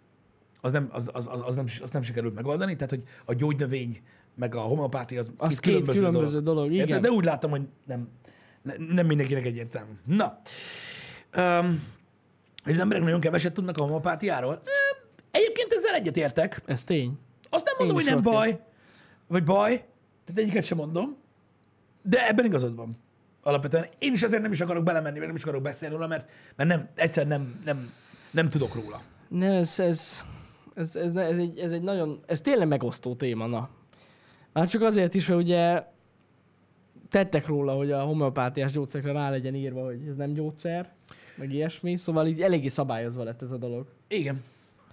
A: az, nem, az, az, az, az, nem, az nem sikerült megoldani. Tehát, hogy a gyógynövény meg a homopátia az,
B: Az két különböző dolog, igen.
A: Érted? De úgy látom, hogy nem, ne, nem mindenkinek egyértelmű. Na. Um, és az emberek nagyon keveset tudnak a homopátiáról. Egyébként ezzel egyetértek.
B: Ez tény.
A: Azt nem mondom,
B: Én
A: hogy nem baj, vagy baj, tehát egyiket sem mondom, de ebben igazad van. Alapvetően én is ezért nem is akarok belemenni, vagy nem is akarok beszélni róla, mert, mert nem, egyszer nem, nem, nem tudok róla.
B: Nem, ez, ez, ez, ez, ez, egy, ez egy nagyon, ez tényleg megosztó téma, na. Már csak azért is, hogy ugye tettek róla, hogy a homeopátiás gyógyszerekre rá legyen írva, hogy ez nem gyógyszer, meg ilyesmi, szóval így eléggé szabályozva lett ez a dolog.
A: Igen.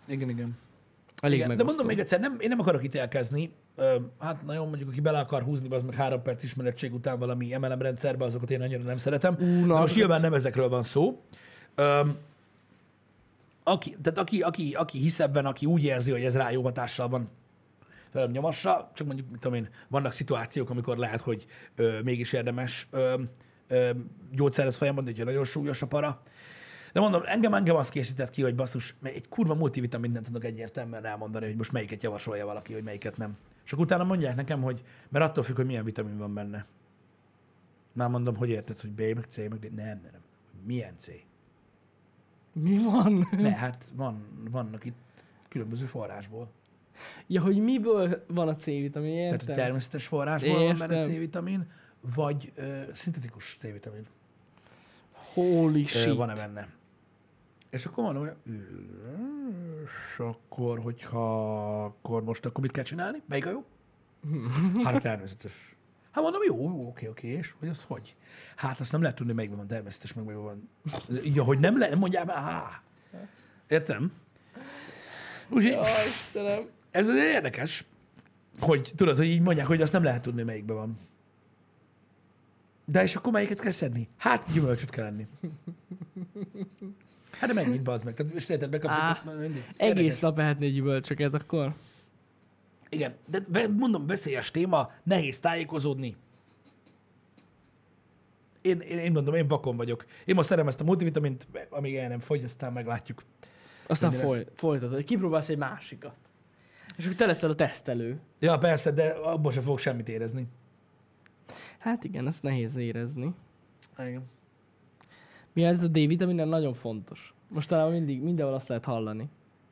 A: Igen, igen.
B: Elég
A: igen. De mondom még egyszer, nem, én nem akarok ítélkezni. Ö, hát nagyon mondjuk, aki bele akar húzni, az meg három perc ismerettség után valami MLM rendszerbe, azokat én annyira nem szeretem.
B: Ú,
A: De most nyilván nem ezekről van szó. Aki, tehát aki, aki, aki hisz ebben, aki úgy érzi, hogy ez rá jó hatással van, velem nyomassa, csak mondjuk, mit tudom én, vannak szituációk, amikor lehet, hogy ö, mégis érdemes ö, ö, gyógyszerhez folyamodni, hogyha nagyon súlyos a para. De mondom, engem, engem azt készített ki, hogy basszus, mert egy kurva multivitamint nem tudok egyértelműen elmondani, hogy most melyiket javasolja valaki, hogy melyiket nem. És akkor utána mondják nekem, hogy mert attól függ, hogy milyen vitamin van benne. Már mondom, hogy érted, hogy B, meg C, meg D. Nem, nem, nem. Milyen C?
B: Mi van?
A: Ne, hát van, vannak itt különböző forrásból.
B: Ja, hogy miből van a C-vitamin,
A: Tehát
B: értem?
A: a természetes forrásból van benne
B: Értem.
A: C-vitamin, vagy ö, szintetikus C-vitamin.
B: Holy
A: Ö,
B: shit.
A: van-e benne. És akkor mondom, hogy "Ö, és akkor, hogyha akkor most akkor mit kell csinálni? Melyik a jó? Hát természetes. Hát mondom, jó, jó, oké, oké, és hogy az hogy? Hát azt nem lehet tudni, melyikben van természetes, meg melyikben van. Ja, hogy nem lehet, mondjál már, há. Értem? Úgyhogy
B: Ja,
A: ez azért érdekes, hogy tudod, hogy így mondják, hogy azt nem lehet tudni, melyikben van. De és akkor melyiket kell szedni? Hát gyümölcsöt kell enni. Hát de mennyit bazd meg? Tehát most érted, bekapsz,
B: Á,
A: mindig.
B: Egész nap ehetné gyümölcsöket akkor.
A: Igen, de mondom, veszélyes téma, nehéz tájékozódni. Én, én, én mondom, én vakon vagyok. Én most szerem ezt a multivitamint, amíg el nem fogy, aztán meglátjuk.
B: Aztán foly, folytatod. Kipróbálsz egy másikat. És akkor te leszel a tesztelő.
A: Ja, persze, de abból sem fogok semmit érezni.
B: Hát igen, ezt nehéz érezni.
A: Igen.
B: Mi ez a D-vitaminen nagyon fontos. Mostanában mindig, mindenhol azt lehet hallani.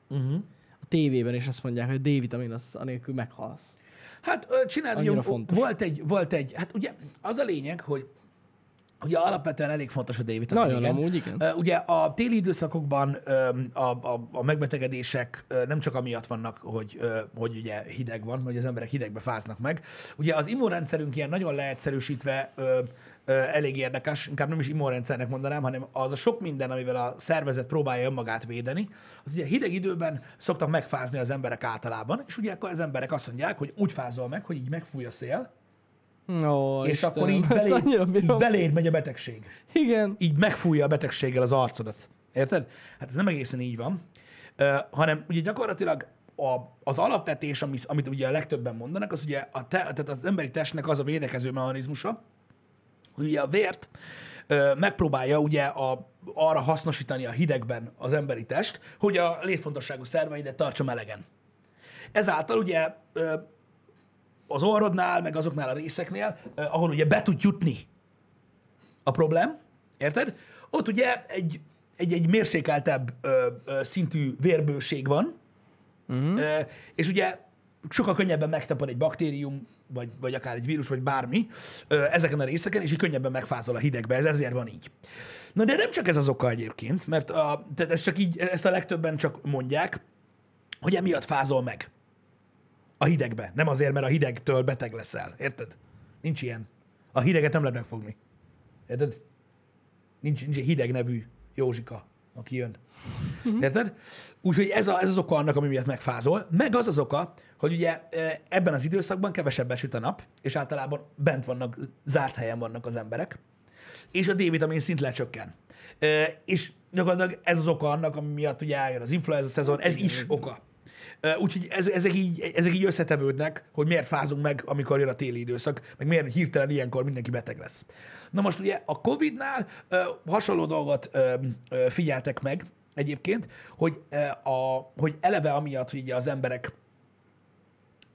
A: Uh-huh.
B: A tévében is azt mondják, hogy D-vitamin az anélkül meghalsz.
A: Hát
B: Annyira
A: jó,
B: fontos.
A: volt egy, volt egy, hát ugye az a lényeg, hogy ugye alapvetően elég fontos a D-vitamin.
B: Nagyon
A: igen.
B: amúgy, igen.
A: Ugye a téli időszakokban a, a, a megbetegedések nem csak amiatt vannak, hogy, hogy ugye hideg van, hogy az emberek hidegbe fáznak meg. Ugye az immunrendszerünk ilyen nagyon leegyszerűsítve elég érdekes, inkább nem is immunrendszernek mondanám, hanem az a sok minden, amivel a szervezet próbálja önmagát védeni, az ugye hideg időben szoktak megfázni az emberek általában, és ugye akkor az emberek azt mondják, hogy úgy fázol meg, hogy így megfúj a szél,
B: Ó,
A: és
B: Istenem,
A: akkor így, beléd, így beléd megy a betegség
B: Igen.
A: így megfújja a betegséggel az arcodat. Érted? Hát ez nem egészen így van, uh, hanem ugye gyakorlatilag a, az alapvetés, amit, amit ugye a legtöbben mondanak, az ugye a te, tehát az emberi testnek az a védekező mechanizmusa, ugye a vért megpróbálja ugye a, arra hasznosítani a hidegben az emberi test, hogy a létfontosságú szerveidet tartsa melegen. Ezáltal ugye az orrodnál, meg azoknál a részeknél, ahol ugye be tud jutni a problém, érted? Ott ugye egy, egy, egy mérsékeltebb ö, ö, szintű vérbőség van, uh-huh. ö, és ugye sokkal könnyebben megtapad egy baktérium, vagy, vagy akár egy vírus, vagy bármi ezeken a részeken, és így könnyebben megfázol a hidegbe. Ez ezért van így. Na de nem csak ez az oka egyébként, mert a, tehát ez csak így, ezt a legtöbben csak mondják, hogy emiatt fázol meg a hidegbe. Nem azért, mert a hidegtől beteg leszel. Érted? Nincs ilyen. A hideget nem lehet megfogni. Érted? Nincs, nincs egy hideg nevű Józsika, aki jön. Érted? Úgyhogy ez, a, ez az oka annak, ami miatt megfázol. Meg az az oka, hogy ugye e, ebben az időszakban kevesebben süt a nap, és általában bent vannak, zárt helyen vannak az emberek, és a D-vitamin szint lecsökken. E, És gyakorlatilag ez az oka annak, ami miatt ugye eljön az influenza szezon, ez is oka. Ö, Úgyhogy ez, ezek, így, ezek így összetevődnek, hogy miért fázunk meg, amikor jön a téli időszak, meg miért hirtelen ilyenkor mindenki beteg lesz. Na most ugye a Covid-nál ö, hasonló dolgot ö, ö, figyeltek meg egyébként, hogy, ö, a, hogy eleve amiatt, hogy ugye az emberek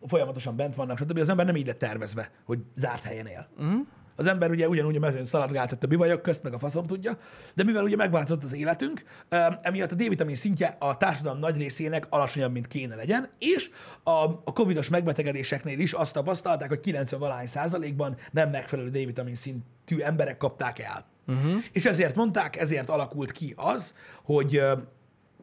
A: folyamatosan bent vannak, stb. Az ember nem így lett tervezve, hogy zárt helyen él. Uh-huh. Az ember ugye ugyanúgy a mezőn szaladgáltott a bivajok közt, meg a faszom tudja, de mivel ugye megváltozott az életünk, em, emiatt a D-vitamin szintje a társadalom nagy részének alacsonyabb, mint kéne legyen, és a, a covidos megbetegedéseknél is azt tapasztalták, hogy 90 valány százalékban nem megfelelő D-vitamin szintű emberek kapták el. Uh-huh. És ezért mondták, ezért alakult ki az, hogy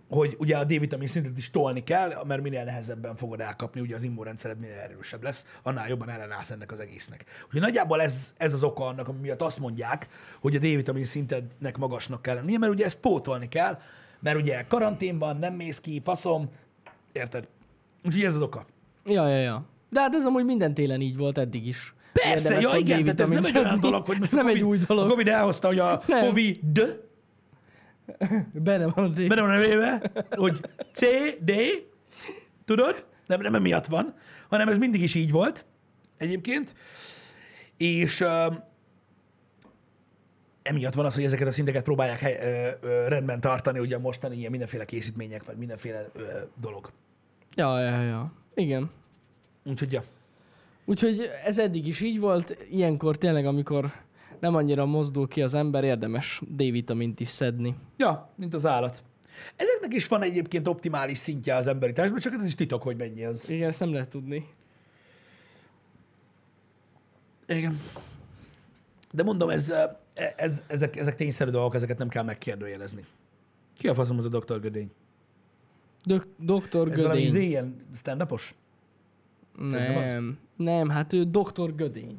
A: hogy ugye a D-vitamin szintet is tolni kell, mert minél nehezebben fogod elkapni, ugye az immunrendszered minél erősebb lesz, annál jobban ellenállsz ennek az egésznek. Úgyhogy nagyjából ez, ez az oka annak, ami miatt azt mondják, hogy a D-vitamin szintednek magasnak kell lennie, mert ugye ezt pótolni kell, mert ugye karanténban nem mész ki, faszom, érted? Úgyhogy ez az oka.
B: Ja, ja, ja. De hát ez amúgy minden télen így volt eddig is.
A: Persze, ja
B: volt
A: igen, tehát ez nem egy olyan dolog, hogy most
B: Nem
A: a
B: egy
A: COVID,
B: új dolog.
A: A Covid elhozta, hogy a
B: Nem.
A: Covid
B: Benne van a D.
A: benne van a nevébe, hogy C, D, tudod? Nem, nem emiatt van, hanem ez mindig is így volt egyébként. És uh, emiatt van az, hogy ezeket a szinteket próbálják hely, ö, ö, rendben tartani, ugye mostani ilyen mindenféle készítmények, vagy mindenféle ö, dolog.
B: Ja, ja, ja. Igen.
A: Úgyhogy ja.
B: Úgyhogy ez eddig is így volt. Ilyenkor tényleg, amikor nem annyira mozdul ki az ember, érdemes D-vitamint is szedni.
A: Ja, mint az állat. Ezeknek is van egyébként optimális szintje az emberi testben, csak ez is titok, hogy mennyi az.
B: Igen, ezt nem lehet tudni.
A: Igen. De mondom, ez, ö, ez, ezek, ezek tényszerű dolgok, ezeket nem kell megkérdőjelezni. Ki a faszom az a doktor Gödény?
B: Dok- Doktor
A: Ez valami
B: Gödény.
A: ilyen stand-upos? Nem?
B: Nem, nem, hát ő Doktor Gödény.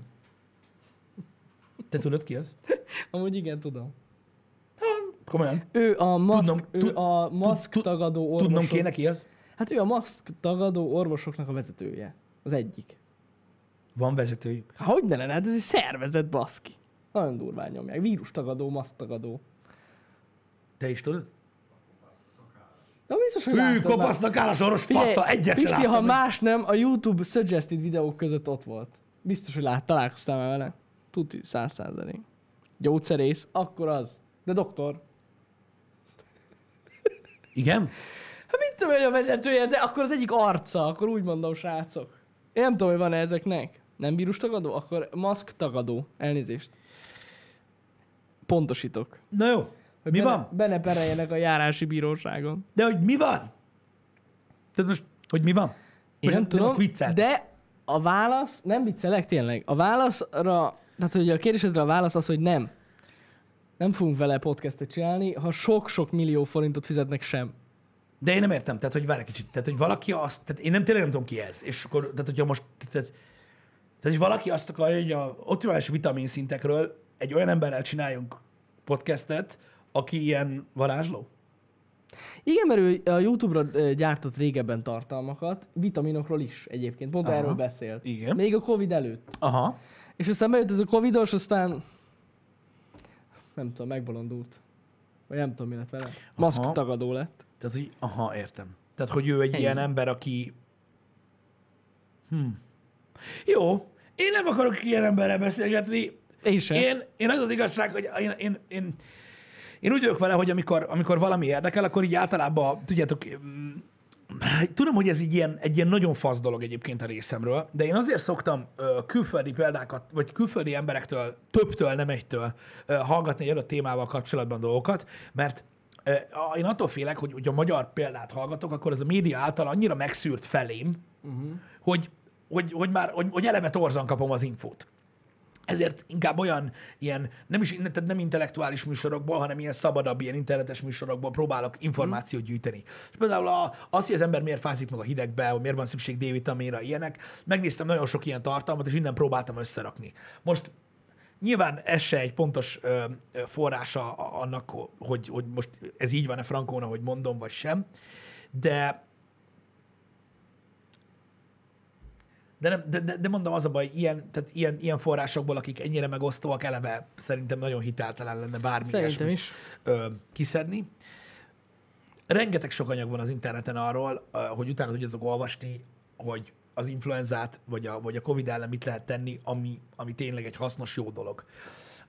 A: Te tudod ki az?
B: Amúgy igen, tudom.
A: Komolyan?
B: Ő a maszk,
A: Tudnom-
B: ő
A: tud-
B: a maszk
A: tud-
B: tagadó orvosok.
A: Tudnom kéne ki az?
B: Hát ő a maszk tagadó orvosoknak a vezetője. Az egyik.
A: Van vezetőjük.
B: Hát hogy ne lenne? Hát ez egy szervezet, baszki. Nagyon durván nyomják. Vírus tagadó, maszk tagadó.
A: Te is tudod?
B: De biztos, hogy
A: Hű, kopasznak áll a soros fassa, egyet
B: Pisti, ha
A: láttam.
B: más nem, a YouTube suggested videók között ott volt. Biztos, hogy lát, találkoztál már vele. Tuti, száz százalék. Gyógyszerész, akkor az. De doktor.
A: Igen?
B: Hát mit tudom, hogy a vezetője, de akkor az egyik arca, akkor úgy mondom, srácok. Én nem tudom, hogy van-e ezeknek. Nem vírus tagadó? Akkor maszk tagadó. Elnézést. Pontosítok.
A: Na jó.
B: Hogy
A: Mi
B: bene,
A: van?
B: Bene pereljenek a járási bíróságon.
A: De hogy mi van? Tehát most, hogy mi van?
B: Én
A: Most
B: nem tudom,
A: most
B: de a válasz, nem viccelek tényleg, a válaszra, tehát hogy a kérdésedre a válasz az, hogy nem. Nem fogunk vele podcastet csinálni, ha sok-sok millió forintot fizetnek sem.
A: De én nem értem, tehát hogy várj egy kicsit, tehát hogy valaki azt, tehát én nem tényleg nem tudom ki ez, és akkor, tehát hogyha most, tehát, tehát hogy valaki azt akarja, hogy a optimális vitamin szintekről egy olyan emberrel csináljunk podcastet, aki ilyen varázsló?
B: Igen, mert ő a YouTube-ra gyártott régebben tartalmakat, vitaminokról is egyébként, pont
A: Aha.
B: erről beszélt.
A: Igen.
B: Még a Covid előtt.
A: Aha.
B: És aztán bejött ez a Covidos, aztán nem tudom, megbolondult. Vagy nem tudom, mi lett vele. Maszk tagadó lett.
A: Tehát, hogy aha, értem. Tehát, hogy ő egy
B: Ennyi.
A: ilyen ember, aki... Hm. Jó, én nem akarok ilyen emberrel beszélgetni.
B: Én sem.
A: Én, én az az igazság, hogy én, én, én, én úgy vagyok vele, hogy amikor, amikor valami érdekel, akkor így általában, tudjátok, mm, tudom, hogy ez így ilyen, egy ilyen nagyon fasz dolog egyébként a részemről, de én azért szoktam ö, külföldi példákat, vagy külföldi emberektől, többtől, nem egytől ö, hallgatni egy adott témával kapcsolatban dolgokat, mert ö, én attól félek, hogy, hogy a magyar példát hallgatok, akkor ez a média által annyira megszűrt felém, uh-huh. hogy, hogy, hogy már hogy, hogy eleve torzan kapom az infót. Ezért inkább olyan ilyen, nem is tehát nem intellektuális műsorokból, hanem ilyen szabadabb, ilyen internetes műsorokból próbálok információt gyűjteni. És például a, az, hogy az ember miért fázik meg a hidegbe, hogy miért van szükség D-vitaminra, ilyenek, megnéztem nagyon sok ilyen tartalmat, és innen próbáltam összerakni. Most Nyilván ez se egy pontos ö, forrása annak, hogy, hogy most ez így van-e frankón, ahogy mondom, vagy sem, de De, nem, de, de, de mondom, az a baj, ilyen, tehát ilyen, ilyen forrásokból, akik ennyire megosztóak, eleve szerintem nagyon hiteltelen lenne bármi
B: Szerintem is.
A: ö, kiszedni. Rengeteg sok anyag van az interneten arról, hogy utána tudjatok olvasni, hogy az influenzát, vagy a, vagy a Covid ellen mit lehet tenni, ami, ami tényleg egy hasznos, jó dolog.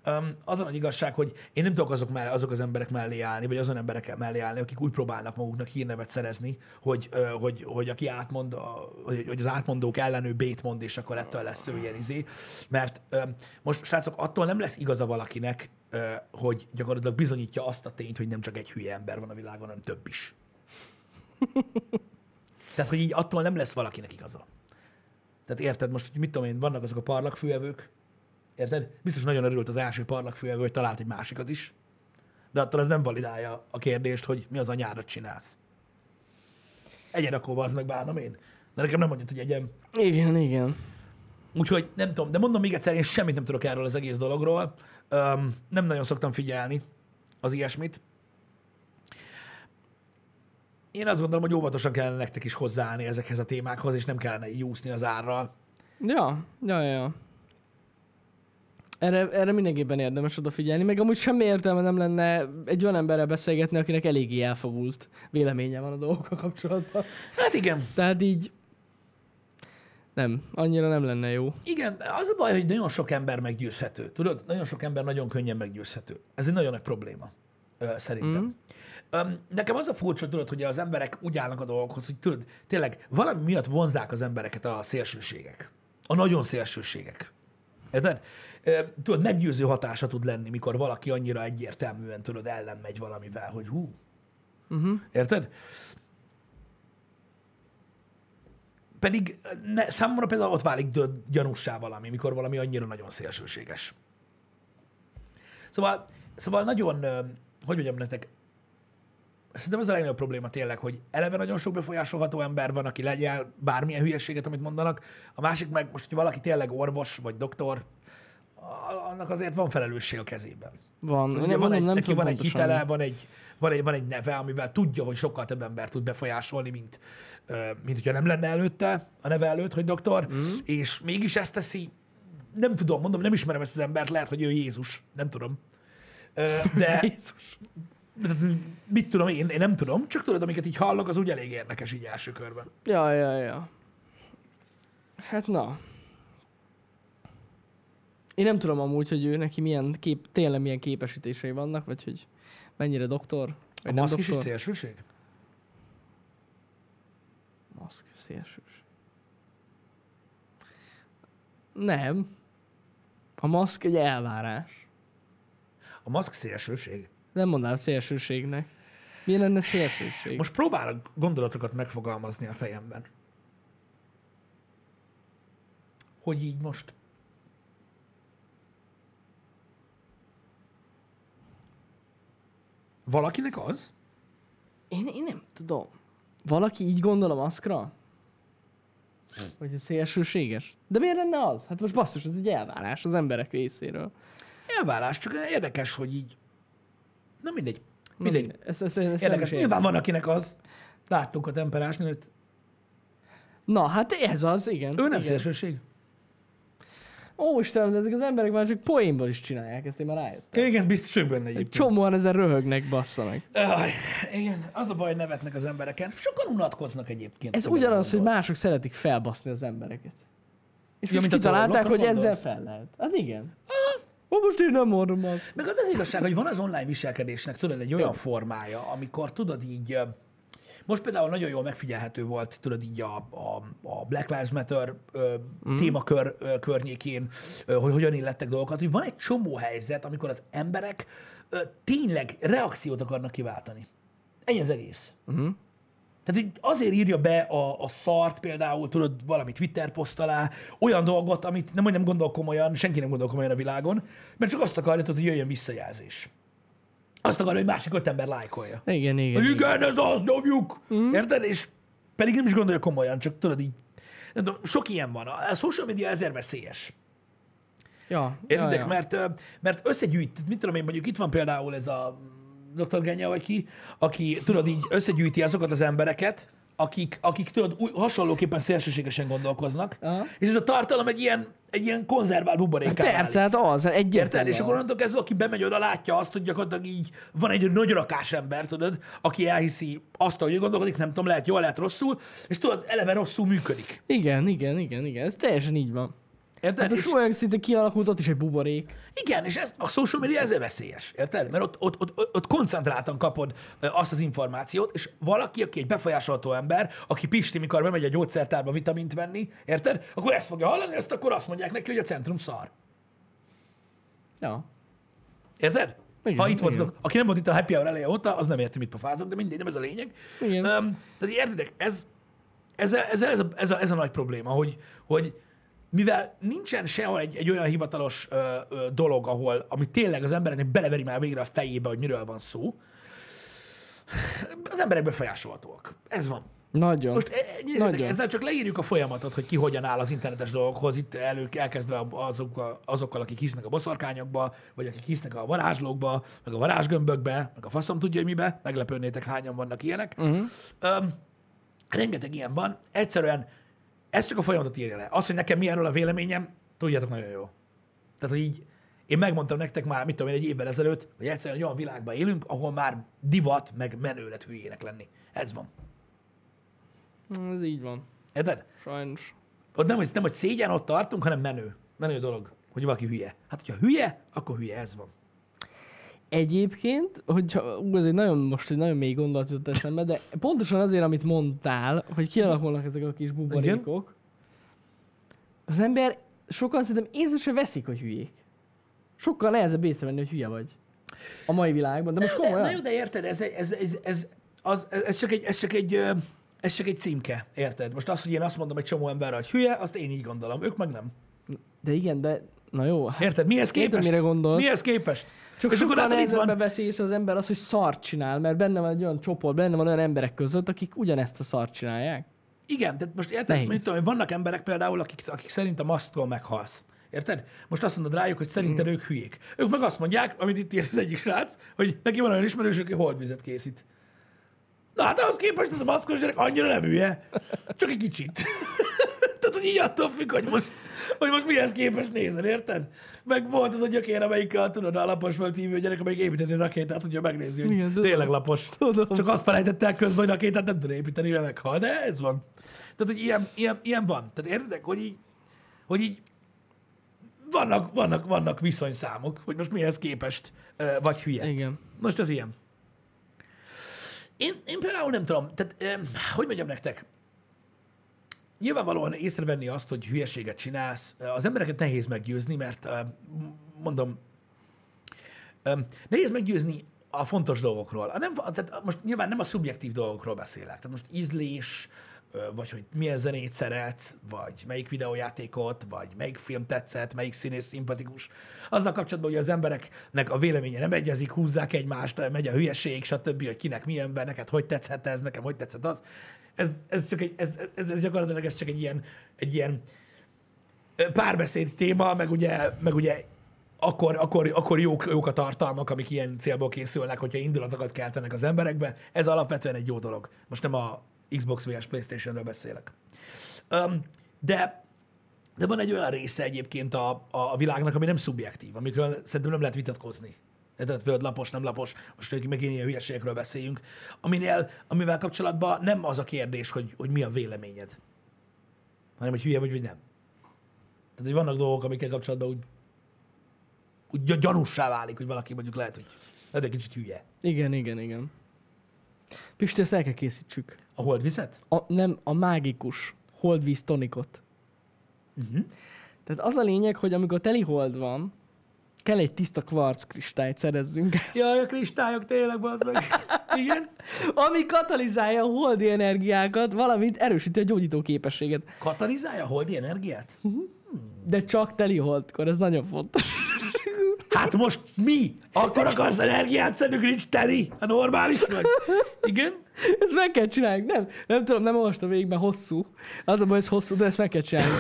A: Um, az a nagy igazság, hogy én nem tudok azok, mellé, azok az emberek mellé állni, vagy azon emberek mellé állni, akik úgy próbálnak maguknak hírnevet szerezni, hogy, hogy, hogy aki átmond, a, hogy, az átmondók ellen ő bét mond, és akkor ettől lesz ő ilyen izé. Mert ö, most, srácok, attól nem lesz igaza valakinek, hogy gyakorlatilag bizonyítja azt a tényt, hogy nem csak egy hülye ember van a világon, hanem több is. Tehát, hogy így attól nem lesz valakinek igaza. Tehát érted most, hogy mit tudom én, vannak azok a parlagfőevők, érted? Biztos nagyon örült az első parlagfőevő, hogy talált egy másikat is, de attól ez nem validálja a kérdést, hogy mi az anyádat csinálsz. Egyen akkor az meg bánom én. De nekem nem mondja, hogy egyem.
B: Igen, igen.
A: Úgyhogy nem tudom, de mondom még egyszer, én semmit nem tudok erről az egész dologról. Öm, nem nagyon szoktam figyelni az ilyesmit. Én azt gondolom, hogy óvatosan kellene nektek is hozzáállni ezekhez a témákhoz, és nem kellene így úszni az árral.
B: Ja, ja, ja. Erre, erre mindenképpen érdemes odafigyelni, meg amúgy semmi értelme nem lenne egy olyan emberrel beszélgetni, akinek eléggé elfogult véleménye van a dolgokkal kapcsolatban.
A: Hát igen,
B: Tehát így nem, annyira nem lenne jó.
A: Igen, az a baj, hogy nagyon sok ember meggyőzhető. Tudod, nagyon sok ember nagyon könnyen meggyőzhető. Ez egy nagyon nagy probléma, szerintem. Mm. Nekem az a furcsa, tudod, hogy az emberek úgy állnak a dolgokhoz, hogy tudod, tényleg valami miatt vonzák az embereket a szélsőségek. A nagyon szélsőségek. Érted? Tudod, meggyőző hatása tud lenni, mikor valaki annyira egyértelműen, tudod, ellen megy valamivel, hogy hú.
B: Uh-huh.
A: Érted? Pedig ne, számomra például ott válik gyanússá valami, mikor valami annyira nagyon szélsőséges. Szóval, szóval nagyon, hogy mondjam nektek, szerintem ez a legnagyobb probléma tényleg, hogy eleve nagyon sok befolyásolható ember van, aki legyen bármilyen hülyeséget, amit mondanak. A másik meg, most, hogy valaki tényleg orvos vagy doktor, annak azért van felelősség a kezében.
B: Van.
A: Ugye
B: Nem,
A: van egy,
B: nem
A: neki van egy hitele, van egy, van, egy, van egy neve, amivel tudja, hogy sokkal több ember tud befolyásolni, mint, mint hogyha nem lenne előtte a neve előtt, hogy doktor, mm. és mégis ezt teszi. Nem tudom, mondom, nem ismerem ezt az embert, lehet, hogy ő Jézus, nem tudom. De
B: Jézus.
A: mit tudom én, én nem tudom, csak tudod, amiket így hallok, az úgy elég érdekes így első körben.
B: Ja, ja, ja. Hát na. Én nem tudom amúgy, hogy ő neki milyen kép, tényleg milyen képesítései vannak, vagy hogy mennyire doktor,
A: A
B: vagy nem
A: maszk is egy
B: doktor.
A: szélsőség?
B: Maszk szélsős. Nem. A maszk egy elvárás.
A: A maszk szélsőség.
B: Nem mondanám szélsőségnek. Milyen lenne szélsőség?
A: Most próbálok gondolatokat megfogalmazni a fejemben. Hogy így most... Valakinek az?
B: Én, én nem tudom. Valaki így gondol a maszkra? Hogy ez szélsőséges? De miért lenne az? Hát most basszus, ez egy elvárás az emberek részéről.
A: Elvárás, csak érdekes, hogy így... Na mindegy.
B: Na,
A: Mindegy.
B: Ezt, ezt, ezt nem
A: Érdekes.
B: értem.
A: Nyilván van, akinek az. Láttuk a temperásnőt.
B: Na, hát ez az, igen.
A: Ő nem
B: igen.
A: szélsőség.
B: Ó, Istenem, de ezek az emberek már csak poénból is csinálják, ezt én már rájöttem.
A: Igen, biztos ők benne
B: Egy
A: egyébként.
B: csomóan ezen röhögnek, bassza meg.
A: Aj, igen, az a baj, nevetnek az embereken. Sokan unatkoznak egyébként.
B: Ez
A: ha
B: ugyanaz, hogy mások szeretik felbaszni az embereket. És
A: Ja, mint
B: kitalálták, hogy
A: trollokra
B: ezzel
A: gondolsz?
B: fel lehet. Hát igen. Ó, most én nem mondom azt.
A: Meg az az igazság, hogy van az online viselkedésnek, tudod, egy olyan formája, amikor tudod így, most például nagyon jól megfigyelhető volt, tudod így a, a, a Black Lives Matter ö, mm. témakör ö, környékén, ö, hogy hogyan illettek dolgokat, hogy van egy csomó helyzet, amikor az emberek ö, tényleg reakciót akarnak kiváltani. Ennyi az egész.
B: Uh-huh.
A: Tehát így azért írja be a, a szart például, tudod, valami Twitter poszt alá, olyan dolgot, amit nem, hogy nem gondol komolyan, senki nem gondol komolyan a világon, mert csak azt akarja, tudod, hogy jöjjön visszajelzés. Azt akarja, hogy másik öt ember lájkolja.
B: Igen, igen.
A: Hogy
B: igen.
A: igen, ez az, nyomjuk! Mm. Érted? És pedig nem is gondolja komolyan, csak tudod így, nem tudom, sok ilyen van. A social media ezért veszélyes.
B: Ja, ja,
A: Értitek?
B: ja.
A: Mert, ö, mert összegyűjt, mit tudom én, mondjuk itt van például ez a Dr. Genya vagy ki, aki tudod így összegyűjti azokat az embereket, akik, akik tudod, új, hasonlóképpen szélsőségesen gondolkoznak,
B: Aha.
A: és ez a tartalom egy ilyen, egy ilyen konzervált buborékká
B: Persze, hát az,
A: Érted?
B: egyértelmű.
A: És akkor onnantól kezdve, aki bemegy oda, látja azt, hogy gyakorlatilag így van egy nagy rakás ember, tudod, aki elhiszi azt, hogy ő gondolkodik, nem tudom, lehet jól, lehet rosszul, és tudod, eleve rosszul működik.
B: Igen, igen, igen, igen. Ez teljesen így van.
A: Érted?
B: Hát a
A: És-
B: olyan szinte kialakult, ott is egy buborék.
A: Igen, és ez, a social media ezért veszélyes, érted? Mert ott, ott, ott, ott, koncentráltan kapod azt az információt, és valaki, aki egy befolyásolható ember, aki Pisti, mikor bemegy a gyógyszertárba vitamint venni, érted? Akkor ezt fogja hallani, ezt akkor azt mondják neki, hogy a centrum szar.
B: Ja.
A: Érted?
B: Igen,
A: ha itt
B: igen.
A: voltatok, aki nem volt itt a happy hour eleje óta, az nem érti, mit pofázok, de mindegy, nem ez a lényeg.
B: Igen.
A: Um, tehát értitek, ez, ez, ez, ez, a, ez, a, ez a nagy probléma, hogy, hogy mivel nincsen sehol egy, egy olyan hivatalos ö, ö, dolog, ahol, ami tényleg az embereknek beleveri már végre a fejébe, hogy miről van szó, az emberek befolyásolhatóak. Ez van.
B: Nagyon.
A: Most e- e- nézzétek,
B: Nagyon.
A: ezzel csak leírjuk a folyamatot, hogy ki hogyan áll az internetes dolgokhoz, itt elő, elkezdve azokkal, azokkal, akik hisznek a boszorkányokba, vagy akik hisznek a varázslókba, meg a varázsgömbökbe, meg a faszom tudja, hogy mibe, meglepődnétek, hányan vannak ilyenek.
B: Uh-huh.
A: Um, rengeteg ilyen van. Egyszerűen ez csak a folyamatot írja le. Az, hogy nekem mi erről a véleményem, tudjátok nagyon jó. Tehát, hogy így én megmondtam nektek már, mit tudom én, egy évvel ezelőtt, hogy egyszerűen egy olyan világban élünk, ahol már divat, meg menő lett hülyének lenni. Ez van.
B: Ez így van.
A: Érted?
B: Sajnos.
A: Ott nem, hogy, nem, hogy szégyen ott tartunk, hanem menő. Menő dolog, hogy valaki hülye. Hát, hogyha hülye, akkor hülye, ez van.
B: Egyébként, hogyha ú, ez egy nagyon, most egy nagyon mély gondolat jutott eszembe, de pontosan azért, amit mondtál, hogy kialakulnak ezek a kis buborékok, az ember sokan szerintem észre se veszik, hogy hülyék. Sokkal nehezebb észrevenni, hogy hülye vagy. A mai világban, de most
A: Na, de,
B: komolyan.
A: na jó, de érted, ez, ez, ez, ez, az, ez, csak egy, ez, csak egy, ez csak egy címke, érted? Most az, hogy én azt mondom egy csomó emberre, hogy hülye, azt én így gondolom, ők meg nem.
B: De igen, de na jó. hát
A: Érted? Mihez
B: Értem,
A: képest?
B: mire gondolsz.
A: Mihez képest?
B: Csak
A: És akkor látod, itt van,
B: veszi észre az ember az, hogy szart csinál, mert benne van egy olyan csoport, benne van olyan emberek között, akik ugyanezt a szart csinálják.
A: igen, tehát most érted,
B: Nehéz.
A: mit tudom, vannak emberek például, akik, akik szerint a maszktól meghalsz. Érted? Most azt mondod rájuk, hogy szerinted ők hülyék. Ők meg azt mondják, amit itt írt az egyik srác, hogy neki van olyan ismerős, aki holdvizet készít. Na hát ahhoz képest ez a maszkos gyerek annyira nem hülye. Csak egy kicsit. Tehát, hogy így attól függ, hogy most, hogy most mihez képest nézel, érted? Meg volt az a gyökér, amelyikkel tudod, a lapos hívő gyerek, amelyik építeni rakétát, tudja megnézni, hogy
B: Igen,
A: tényleg lapos.
B: Tudom.
A: Csak azt felejtette el közben, hogy rakétát nem tud építeni, mert meghal. De ez van. Tehát, hogy ilyen, ilyen, ilyen van. Tehát értedek, hogy így, hogy így vannak, vannak, vannak viszonyszámok, hogy most mihez képest vagy hülye.
B: Igen.
A: Most ez ilyen. Én, én például nem tudom, tehát eh, hogy mondjam nektek, nyilvánvalóan észrevenni azt, hogy hülyeséget csinálsz, az embereket nehéz meggyőzni, mert mondom, eh, nehéz meggyőzni a fontos dolgokról. A nem, tehát most nyilván nem a szubjektív dolgokról beszélek. Tehát most ízlés, vagy hogy milyen zenét szeretsz, vagy melyik videójátékot, vagy melyik film tetszett, melyik színész szimpatikus. Azzal kapcsolatban, hogy az embereknek a véleménye nem egyezik, húzzák egymást, megy a hülyeség, stb., hogy kinek milyen be, neked hogy tetszett ez, nekem hogy tetszett az. Ez, ez, csak egy, ez, ez, ez gyakorlatilag ez csak egy ilyen, egy ilyen párbeszéd téma, meg ugye, meg ugye akkor, akkor, akkor jók, jók a tartalmak, amik ilyen célból készülnek, hogyha indulatokat keltenek az emberekbe. Ez alapvetően egy jó dolog. Most nem a Xbox vs. Playstation-ről beszélek. Um, de, De van egy olyan része egyébként a, a, a világnak, ami nem szubjektív, amikről szerintem nem lehet vitatkozni. Tehát föld lapos, nem lapos, most hogy megint ilyen hülyeségekről beszéljünk, aminél, amivel kapcsolatban nem az a kérdés, hogy, hogy mi a véleményed, hanem hogy hülye vagy, vagy nem. Tehát, hogy vannak dolgok, amikkel kapcsolatban úgy, úgy gy- gyanussá válik, hogy valaki mondjuk lehet, hogy lehet egy kicsit hülye.
B: Igen, igen, igen. Pisti, ezt el kell készítsük.
A: A holdvizet?
B: A, nem, a mágikus holdvíz tonikot.
A: Uh-huh.
B: Tehát az a lényeg, hogy amikor teli hold van, kell egy tiszta kvarc kristályt szerezzünk,
A: Jaj, a kristályok tényleg, bazd meg. Igen.
B: ami katalizálja a holdi energiákat, valamint erősíti a gyógyító képességet.
A: Katalizálja a holdi energiát?
B: De csak teli holdkor, ez nagyon fontos.
A: Hát most mi? Akkor akarsz energiát szedünk, nincs teli? A normális vagy? Igen?
B: Ezt meg kell csinálni. Nem, nem tudom, nem olvastam végig, mert hosszú. Az a baj, ez hosszú, de ezt meg kell csinálni.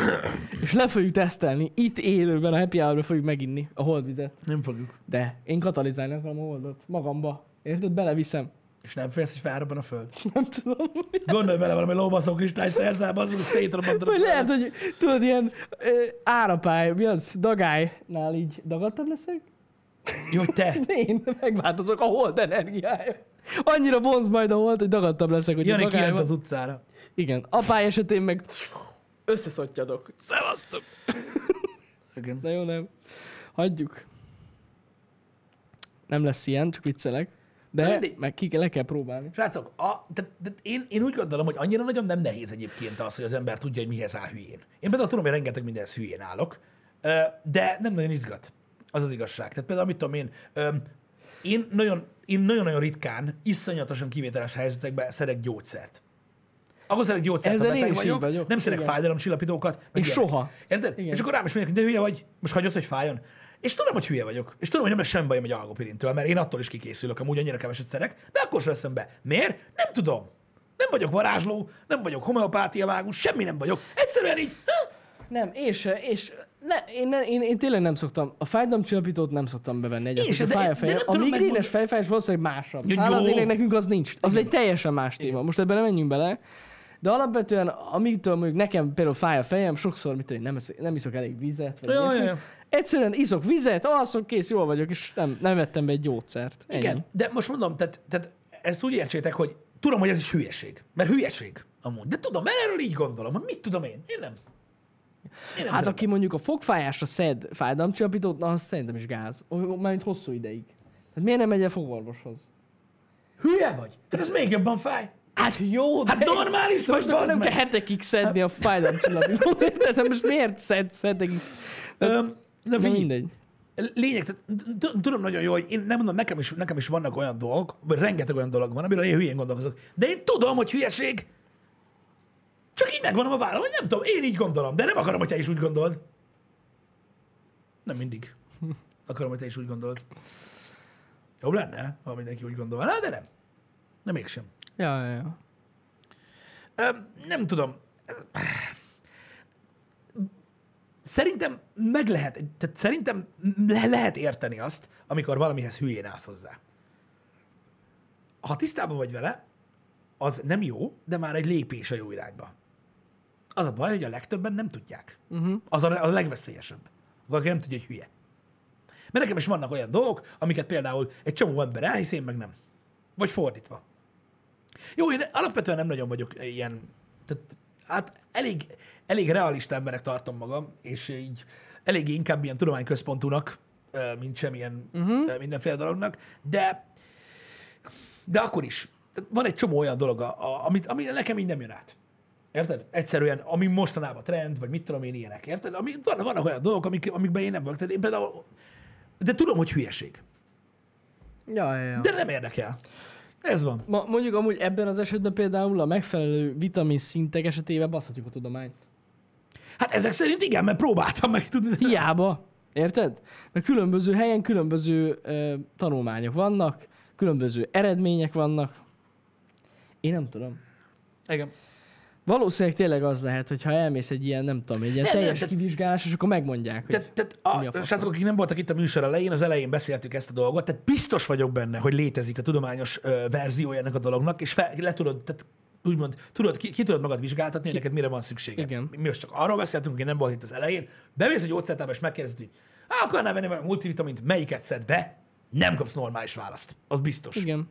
B: És le fogjuk tesztelni. Itt élőben, a happy hour fogjuk meginni a holdvizet.
A: Nem fogjuk.
B: De én katalizálni akarom a holdot. Magamba. Érted? Beleviszem.
A: És nem félsz, hogy felrobban a föld?
B: Nem tudom.
A: Gondolj bele valami lóbaszó kristályt szerzel, az meg szétrobbantod a
B: Vagy lehet, hogy tudod, ilyen ö, árapály, mi az, dagály-nál így dagadtabb leszek?
A: Jó, te.
B: Én megváltozok a hold energiája. Annyira vonz majd a hold, hogy dagadtabb leszek, hogy
A: Jani
B: van.
A: az utcára.
B: Igen. Apály esetén meg összeszottyadok.
A: Szevasztok! Igen.
B: Na jó, nem. Hagyjuk. Nem lesz ilyen, csak viccelek. De
A: mindegy.
B: meg ki le kell próbálni.
A: Srácok, a, de, de én, én úgy gondolom, hogy annyira nagyon nem nehéz egyébként az, hogy az ember tudja, hogy mihez áll hülyén. Én például tudom, hogy rengeteg mindenhez hülyén állok, de nem nagyon izgat. Az az igazság. Tehát például, mit tudom én, én nagyon, én nagyon-nagyon ritkán, iszonyatosan kivételes helyzetekben szedek gyógyszert. Ahhoz szedek gyógyszert, ha
B: Ezzel én
A: beteg vagyok,
B: vagyok.
A: nem
B: Igen.
A: fájdalomcsillapítókat.
B: És
A: ilyenek.
B: soha.
A: Érted?
B: Igen.
A: És akkor rám is mondják, hogy de hülye vagy, most hagyod, hogy fájjon. És tudom, hogy hülye vagyok. És tudom, hogy nem lesz semmi bajom egy algopirintől, mert én attól is kikészülök, amúgy annyira keveset szedek, de akkor sem veszem be. Miért? Nem tudom. Nem vagyok varázsló, nem vagyok homeopátia mágus, semmi nem vagyok. Egyszerűen így, ha,
B: Nem, én se, és ne, én, ne, én, én, tényleg nem szoktam, a fájdalomcsillapítót nem szoktam bevenni egyet,
A: Én se,
B: a
A: de-
B: fáj a
A: de
B: fejem. A migrénes fejfájás valószínűleg másabb. Az
A: jó.
B: ének nekünk az nincs. Az egy teljesen más téma. Most ebben nem menjünk bele. De alapvetően, amitől mondjuk nekem például fáj a fejem, sokszor mit én, nem, nem iszok elég vizet, vagy
A: Ja, ja, ja.
B: Egyszerűen iszok vizet, alszok, kész, jól vagyok, és nem, nem vettem be egy gyógyszert. Ennyi.
A: igen. De most mondom, tehát, tehát ezt úgy értsétek, hogy tudom, hogy ez is hülyeség. Mert hülyeség amúgy. De tudom, mert erről így gondolom, hogy mit tudom én. Én nem. Én nem
B: Hát
A: szedem
B: aki mondjuk a fogfájásra szed fájdalomcsillapítót, na az szerintem is gáz. Mármint hosszú ideig. Tehát miért nem megy el fogorvoshoz?
A: Hülye vagy? Hát ez még jobban fáj.
B: Hát jó, de...
A: Hát normális vagy,
B: most akkor nem
A: meg.
B: kell hetekig szedni a fájdalomcsillapítót. Érted? Hát most miért szed hetekig?
A: Öm,
B: Na
A: Na, figyelj,
B: mindegy.
A: lényeg, tudom nagyon jó, hogy én nem mondom, nekem is, nekem is vannak olyan dolgok, vagy rengeteg olyan dolog van, amiről én hülyén gondolkozok. De én tudom, hogy hülyeség, csak így megvonom a vállam, hogy nem tudom, én így gondolom, de nem akarom, hogy te is úgy gondold. Nem mindig. Akarom, hogy te is úgy gondold. Jobb lenne, ha mindenki úgy gondolná, de nem. Nem mégsem.
B: Ja, ja.
A: Öm, nem tudom. Szerintem meg lehet, tehát szerintem le lehet érteni azt, amikor valamihez hülyén állsz hozzá. Ha tisztában vagy vele, az nem jó, de már egy lépés a jó irányba. Az a baj, hogy a legtöbben nem tudják. Uh-huh. Az a, a legveszélyesebb. Valaki nem tudja, hogy hülye. Mert nekem is vannak olyan dolgok, amiket például egy csomó ember elhisz, én meg nem. Vagy fordítva. Jó, én alapvetően nem nagyon vagyok ilyen, tehát hát elég, elég realista emberek tartom magam, és így elég inkább ilyen tudományközpontúnak, mint semmilyen uh-huh. mindenféle dolognak, de de akkor is. Tehát van egy csomó olyan dolog, a, a, amit, ami nekem így nem jön át. Érted? Egyszerűen, ami mostanában trend, vagy mit tudom én, ilyenek. Érted? Ami, vannak, vannak olyan dolgok, amik, amikben én nem vagyok. Tehát én például, de tudom, hogy hülyeség.
B: Ja, ja, ja.
A: De nem érdekel. Ez van.
B: Ma, mondjuk amúgy ebben az esetben például a megfelelő vitamin szintek esetében baszhatjuk a tudományt.
A: Hát ezek szerint igen, mert próbáltam meg tudni.
B: Hiába. Érted? Mert különböző helyen különböző ö, tanulmányok vannak, különböző eredmények vannak. Én nem tudom.
A: Igen.
B: Valószínűleg tényleg az lehet, hogy ha elmész egy ilyen, nem tudom, egy ilyen
A: nem,
B: teljes
A: tehát-
B: kivizsgálás, és akkor megmondják, hogy
A: Tehát, tehát
B: Mi a
A: a, srácok, akik nem voltak itt a műsor elején, az elején beszéltük ezt a dolgot, tehát biztos vagyok benne, hogy létezik a tudományos ö, verziója ennek a dolognak, és fel, le tudod, tehát úgymond, tudod, ki, ki tudod magad vizsgáltatni, hogy neked mire van szükséged.
B: Igen.
A: Mi most csak arról beszéltünk, hogy nem volt itt az elején. Bemész egy gyógyszertárba, és megkérdezed, hogy "Á, akarnál venni valami multivitamint, melyiket szed be? Nem kapsz normális választ. Az biztos.
B: Igen.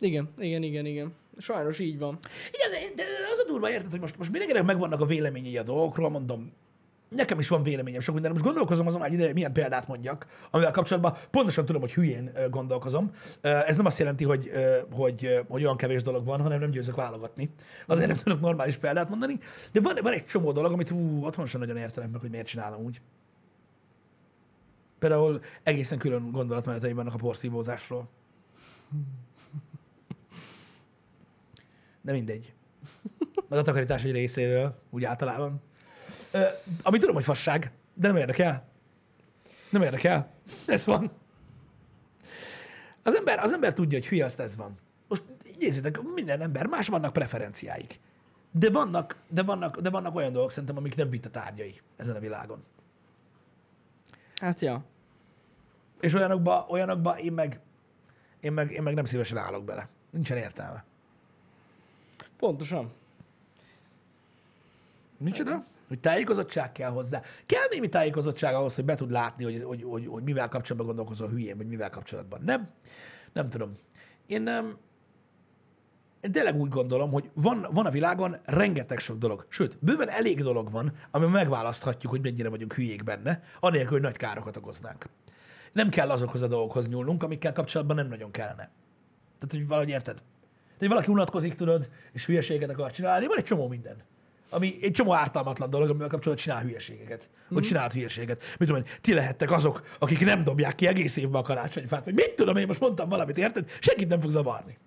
B: Igen, igen, igen, igen. Sajnos így van.
A: Igen, de, de az a durva, érted, hogy most, most mindenkinek megvannak a véleményei a dolgokról, mondom, nekem is van véleményem sok minden. Most gondolkozom azon egy ideje, milyen példát mondjak, amivel kapcsolatban pontosan tudom, hogy hülyén gondolkozom. Ez nem azt jelenti, hogy, hogy, hogy olyan kevés dolog van, hanem nem győzök válogatni. Azért nem tudok normális példát mondani. De van, van egy csomó dolog, amit ú, otthon sem nagyon értenek meg, hogy miért csinálom úgy. Például egészen külön gondolatmeneteim vannak a porszívózásról. De mindegy. Az a takarítás egy részéről, úgy általában. Ö, ami tudom, hogy fasság, de nem érdekel. Nem érdekel. Ez van. Az ember, az ember tudja, hogy hülye, azt ez van. Most nézzétek, minden ember, más vannak preferenciáik. De vannak, de vannak, de vannak olyan dolgok szerintem, amik nem vita tárgyai ezen a világon.
B: Hát ja.
A: És olyanokba, olyanokba én meg, én meg, én meg nem szívesen állok bele. Nincsen értelme.
B: Pontosan.
A: Micsoda? Hogy tájékozottság kell hozzá. Kell némi tájékozottság ahhoz, hogy be tud látni, hogy, hogy, hogy, hogy mivel kapcsolatban gondolkozol hülyén, vagy mivel kapcsolatban nem. Nem tudom. Én, nem, én tényleg úgy gondolom, hogy van, van a világon rengeteg sok dolog. Sőt, bőven elég dolog van, amiben megválaszthatjuk, hogy mennyire vagyunk hülyék benne, anélkül, hogy nagy károkat okoznánk. Nem kell azokhoz a dolgokhoz nyúlnunk, amikkel kapcsolatban nem nagyon kellene. Tehát, hogy valahogy érted? De hogy valaki unatkozik, tudod, és hülyeséget akar csinálni, van egy csomó minden. Ami egy csomó ártalmatlan dolog, amivel kapcsolatban csinál hülyeségeket. Vagy csinált hülyeséget. Mit tudom én, ti lehettek azok, akik nem dobják ki egész évben a karácsonyfát, vagy mit tudom én, most mondtam valamit, érted? Senkit nem fog zavarni.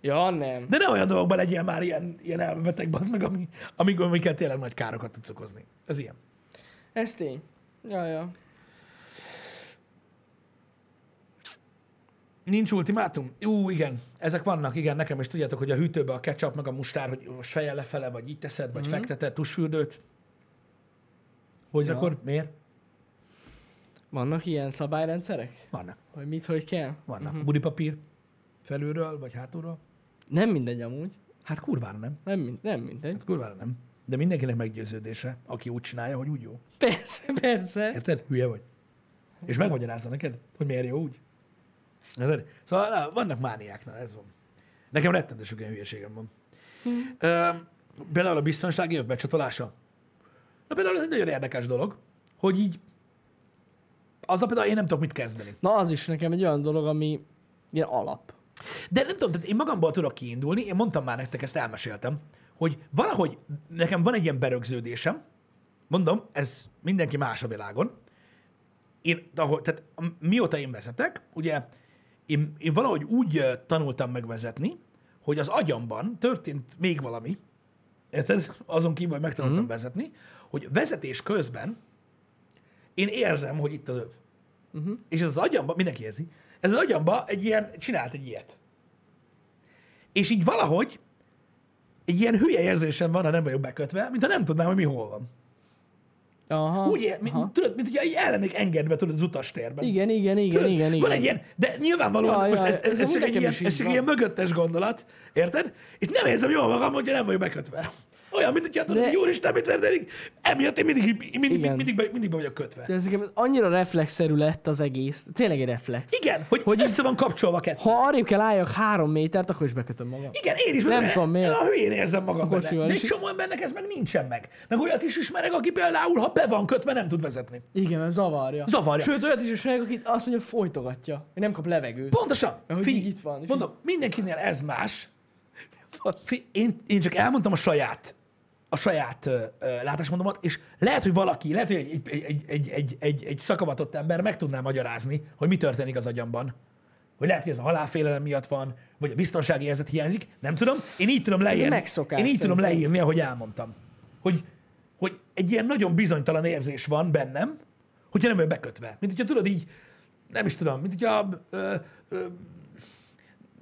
B: Ja, nem.
A: De ne olyan dolgokban legyél már ilyen, ilyen elmebeteg, bazd meg, ami, amik, amiket tényleg nagy károkat tudsz okozni. Ez ilyen.
B: Ez tény. Ja, ja.
A: Nincs ultimátum? Ú, igen, ezek vannak, igen, nekem is tudjátok, hogy a hűtőbe a ketchup meg a mustár, hogy most fejjel lefele, vagy így teszed, vagy mm-hmm. fekteted tusfürdőt. Hogy
B: Ja.
A: akkor miért?
B: Vannak ilyen szabályrendszerek?
A: Vannak.
B: Hogy mit, hogy kell?
A: Vannak. Uh-huh. Budipapír felülről, vagy hátulról?
B: Nem mindegy amúgy.
A: Hát kurvára nem.
B: Nem, min- nem mindegy.
A: Hát kurvára nem. De mindenkinek meggyőződése, aki úgy csinálja, hogy úgy jó.
B: Persze, persze.
A: Érted? Hülye vagy. És megmagyarázza neked, hogy miért jó úgy. Érted? Szóval na, vannak mániák, na ez van. Nekem rettentő sok ilyen hülyeségem van. Ö, például a biztonsági év becsatolása. Na például ez egy nagyon érdekes dolog, hogy így azzal például én nem tudok mit kezdeni.
B: Na az is nekem egy olyan dolog, ami ilyen alap.
A: De nem tudom, tehát én magamból tudok kiindulni, én mondtam már nektek, ezt elmeséltem, hogy valahogy nekem van egy ilyen berögződésem, mondom, ez mindenki más a világon, én, ahol, tehát mióta én vezetek, ugye én, én valahogy úgy tanultam megvezetni, hogy az agyamban történt még valami, érted? Azon kívül, hogy megtanultam mm. vezetni, hogy vezetés közben én érzem, hogy itt az öv. Uh-huh. És ez az agyamba, mindenki érzi, ez az agyamba egy ilyen, csinált egy ilyet. És így valahogy egy ilyen hülye érzésem van, ha nem vagyok bekötve, mint ha nem tudnám, hogy mi hol van.
B: Aha.
A: Úgy, ér- mint,
B: aha.
A: tudod, mint hogyha így el lennék engedve, tudod, az utastérben.
B: Igen, igen, igen,
A: Tudod,
B: igen,
A: Van
B: igen.
A: egy ilyen, de nyilvánvalóan
B: Ja,
A: most
B: ja,
A: ez, ez,
B: ez
A: csak egy ilyen, ez csak
B: van.
A: ilyen mögöttes gondolat, érted? És nem érzem jól magam, hogyha nem vagyok bekötve. Olyan, mint hogyha tudod,
B: De-
A: hogy úristen, mit történik? Emiatt én mindig, mindig, mindig,
B: Igen.
A: mindig, be, mindig be vagyok kötve.
B: De ez annyira reflexzerű lett az egész. Tényleg egy reflex.
A: Igen, hogy, hogy
B: Hogy
A: össze van kapcsolva kettő.
B: Ha arrébb kell álljak három métert, akkor is bekötöm magam.
A: Igen, én is.
B: Nem tudom miért.
A: A hülyén érzem magam benne. De egy csomó embernek ez meg nincsen meg. Meg olyat is ismerek, aki például, ha be van kötve, nem tud vezetni.
B: Igen, ez zavarja.
A: Zavarja.
B: Sőt, olyat is ismerek, akit azt mondja, folytogatja, hogy nem kap levegőt.
A: Pontosan.
B: Hogy
A: Figyelj,
B: itt van.
A: Mondom, mindenkinél ez más.
B: Fasz.
A: Én, én csak elmondtam a saját a saját ö, ö, látásmódomat, és lehet, hogy valaki, lehet, hogy egy, egy, egy, egy, egy, egy, szakavatott ember meg tudná magyarázni, hogy mi történik az agyamban. Hogy lehet, hogy ez a halálfélelem miatt van, vagy a biztonsági érzet hiányzik, nem tudom. Én így tudom leírni.
B: megszokás
A: én így tudom
B: szerintem.
A: leírni, ahogy elmondtam. Hogy, hogy egy ilyen nagyon bizonytalan érzés van bennem, hogyha nem vagy bekötve. Mint hogyha tudod így, nem is tudom, mint hogyha ö, ö,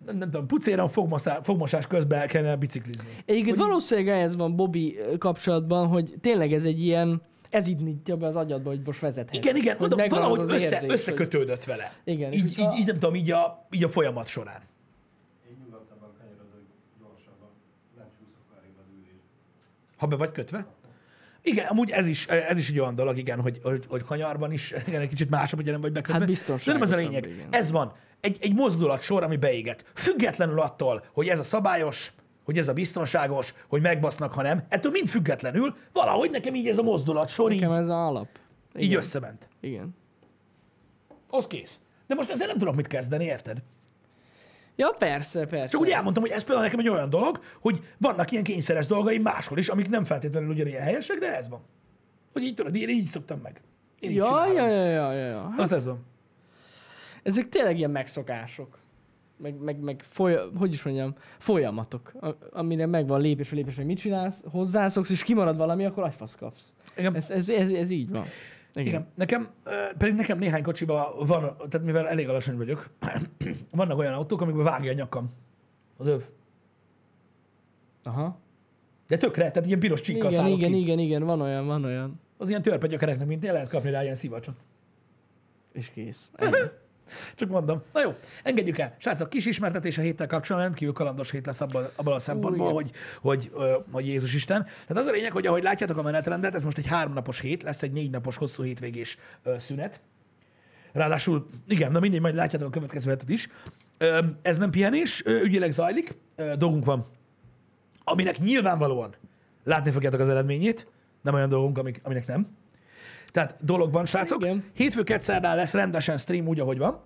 A: nem, nem tudom, pucéran fogmaszá, fogmosás közben kellene biciklizni.
B: Egyébként hogy... valószínűleg ez van Bobby kapcsolatban, hogy tényleg ez egy ilyen, ez így nyitja be az agyadba, hogy most vezethetsz.
A: Igen, igen, mondom, valahogy
B: az
A: össze,
B: érzés,
A: összekötődött vele.
B: Igen.
A: Így, így, így, nem tudom, így a, így a folyamat során. Ha be vagy kötve? Igen, amúgy ez is, ez is egy olyan dolog, igen, hogy, hogy, hogy kanyarban is igen, egy kicsit másabb, hogy nem vagy bekötve.
B: Hát
A: De nem ez a lényeg.
B: igen.
A: Ez van. Egy, egy mozdulat sor, ami beéget. Függetlenül attól, hogy ez a szabályos, hogy ez a biztonságos, hogy megbasznak, ha nem. Ettől mind függetlenül valahogy nekem így ez a mozdulat sor így,
B: Nekem ez a alap. Igen.
A: így összement.
B: Igen.
A: Az kész. De most ezzel nem tudok mit kezdeni, érted?
B: Ja, persze, persze.
A: Csak úgy elmondtam, hogy ez például nekem egy olyan dolog, hogy vannak ilyen kényszeres dolgaim máshol is, amik nem feltétlenül ugyanilyen helyesek, de ez van. Hogy így tudod, én így szoktam meg. Én
B: Ja, ja, ja, ja, ja, ja. Hát,
A: Az ez van.
B: ezek tényleg ilyen megszokások. Meg, meg, meg foly, hogy is mondjam, folyamatok, amire megvan lépésre lépésre, hogy mit csinálsz, hozzászoksz, és kimarad valami, akkor agyfasz kapsz.
A: Igen.
B: Ez, ez, ez, ez így van. Igen.
A: Igen, nekem, pedig nekem néhány kocsiban van, tehát mivel elég alacsony vagyok, vannak olyan autók, amikben vágja a nyakam az öv.
B: Aha.
A: De tökre, tehát ilyen piros csíkkal
B: Igen, igen,
A: ki.
B: igen, igen, van olyan, van olyan.
A: Az ilyen törpe gyökereknek, mint lehet kapni rá ilyen szivacsot.
B: És kész.
A: Csak mondom. Na jó, engedjük el. Srácok, kis ismertetés a héttel kapcsolatban rendkívül kalandos hét lesz abban, abban a szempontból, hogy, hogy, hogy Jézus Isten. Tehát az a lényeg, hogy ahogy látjátok a menetrendet, ez most egy háromnapos hét, lesz egy négy napos hosszú hétvégés szünet. Ráadásul, igen, na mindegy, majd látjátok a következő hetet is. Ez nem pihenés, ügyileg zajlik, dolgunk van, aminek nyilvánvalóan látni fogjátok az eredményét, nem olyan dolgunk, amik, aminek nem. Tehát dolog van, srácok.
B: Igen.
A: Hétfő szerdán lesz rendesen stream úgy, ahogy van.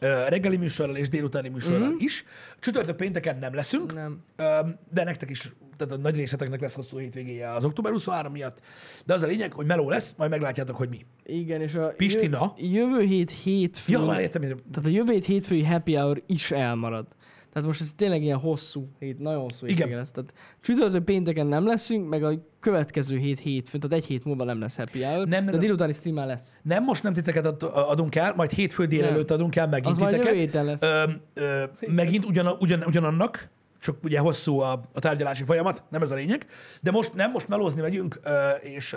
A: Ö, reggeli műsorral és délutáni műsorral
B: Mhm.
A: is. Csütörtök pénteken nem leszünk,
B: Nem.
A: Ö, de nektek is, tehát a nagy részleteknek lesz hosszú hétvégéje az október 23 miatt. De az a lényeg, hogy meló lesz, majd meglátjátok, hogy mi.
B: Igen, és a
A: Pistina?
B: Jö, jövő hét hétfő,
A: Ja, már értem,
B: tehát a jövő hét hétfői happy hour is elmarad. Tehát most ez tényleg ilyen hosszú hét, nagyon hosszú
A: Igen.
B: hét lesz. Tehát csütörtök pénteken nem leszünk, meg a következő hét hétfőn, tehát egy hét múlva nem lesz happy hour,
A: Nem, nem,
B: de délutáni streamán lesz.
A: nem most nem titeket ad- adunk el, majd hétfő délelőtt adunk el megint
B: Az majd
A: titeket.
B: héten lesz.
A: Ö, ö, megint ugyan, ugyan, ugyanannak, csak ugye hosszú a, a tárgyalási folyamat, nem ez a lényeg. De most nem, most melózni megyünk, és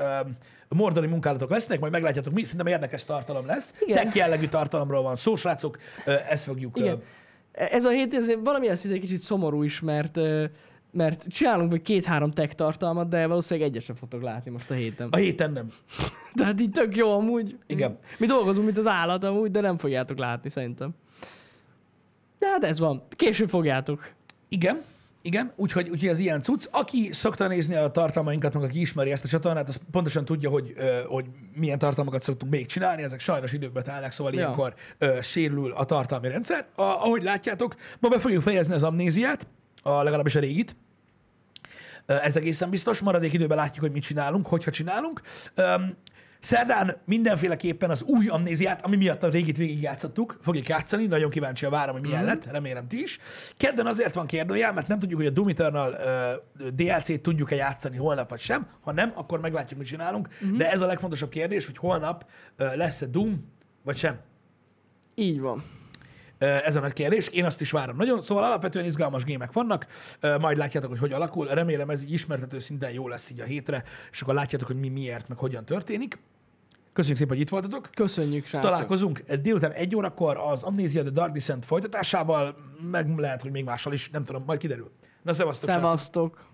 A: mordani munkálatok lesznek, majd meglátjátok mi, szerintem érdekes tartalom lesz.
B: Igen.
A: Tech jellegű tartalomról van szó, srácok, ezt fogjuk...
B: Igen. Ez a hét ez valamilyen szinte kicsit szomorú is, mert, mert csinálunk vagy két-három tech tartalmat, de valószínűleg egyet sem fogtok látni most a héten.
A: A héten nem.
B: Tehát így tök jó amúgy.
A: Igen.
B: Mi dolgozunk, mint az állat amúgy, de nem fogjátok látni szerintem. De hát ez van. Később fogjátok.
A: Igen, igen, úgyhogy, úgyhogy ez ilyen cucc. Aki szokta nézni a tartalmainkat, meg aki ismeri ezt a csatornát, az pontosan tudja, hogy, hogy milyen tartalmakat szoktunk még csinálni, ezek sajnos időbe telnek, szóval
B: Ja.
A: ilyenkor ö, sérül a tartalmi rendszer. A, ahogy látjátok, ma be fogjuk fejezni az amnéziát, a, legalábbis a régit. Ez egészen biztos. Maradék időben látjuk, hogy mit csinálunk, hogyha csinálunk. Szerdán mindenféleképpen az új amnéziát, ami miatt a régit végigjátszottuk, fogjuk játszani, nagyon kíváncsi várom, hogy milyen lett, remélem ti is. Kedden azért van kérdőjel, mert nem tudjuk, hogy a Doom Eternal uh, DLC-t tudjuk-e játszani holnap vagy sem. Ha nem, akkor meglátjuk, mit csinálunk. De ez a legfontosabb kérdés, hogy holnap uh, lesz-e Doom, vagy sem.
B: Így van.
A: Ez a nagy kérdés, én azt is várom nagyon. Szóval alapvetően izgalmas gémek vannak, majd látjátok, hogy hogy alakul. Remélem ez így ismertető szinten jó lesz így a hétre, és akkor látjátok, hogy mi miért, meg hogyan történik. Köszönjük szépen, hogy itt voltatok.
B: Köszönjük, srácok.
A: Találkozunk délután egy órakor az Amnesia The Dark Descent folytatásával, meg lehet, hogy még mással is, nem tudom, majd kiderül. Na, szevasztok, srácok.
B: Szevasztok.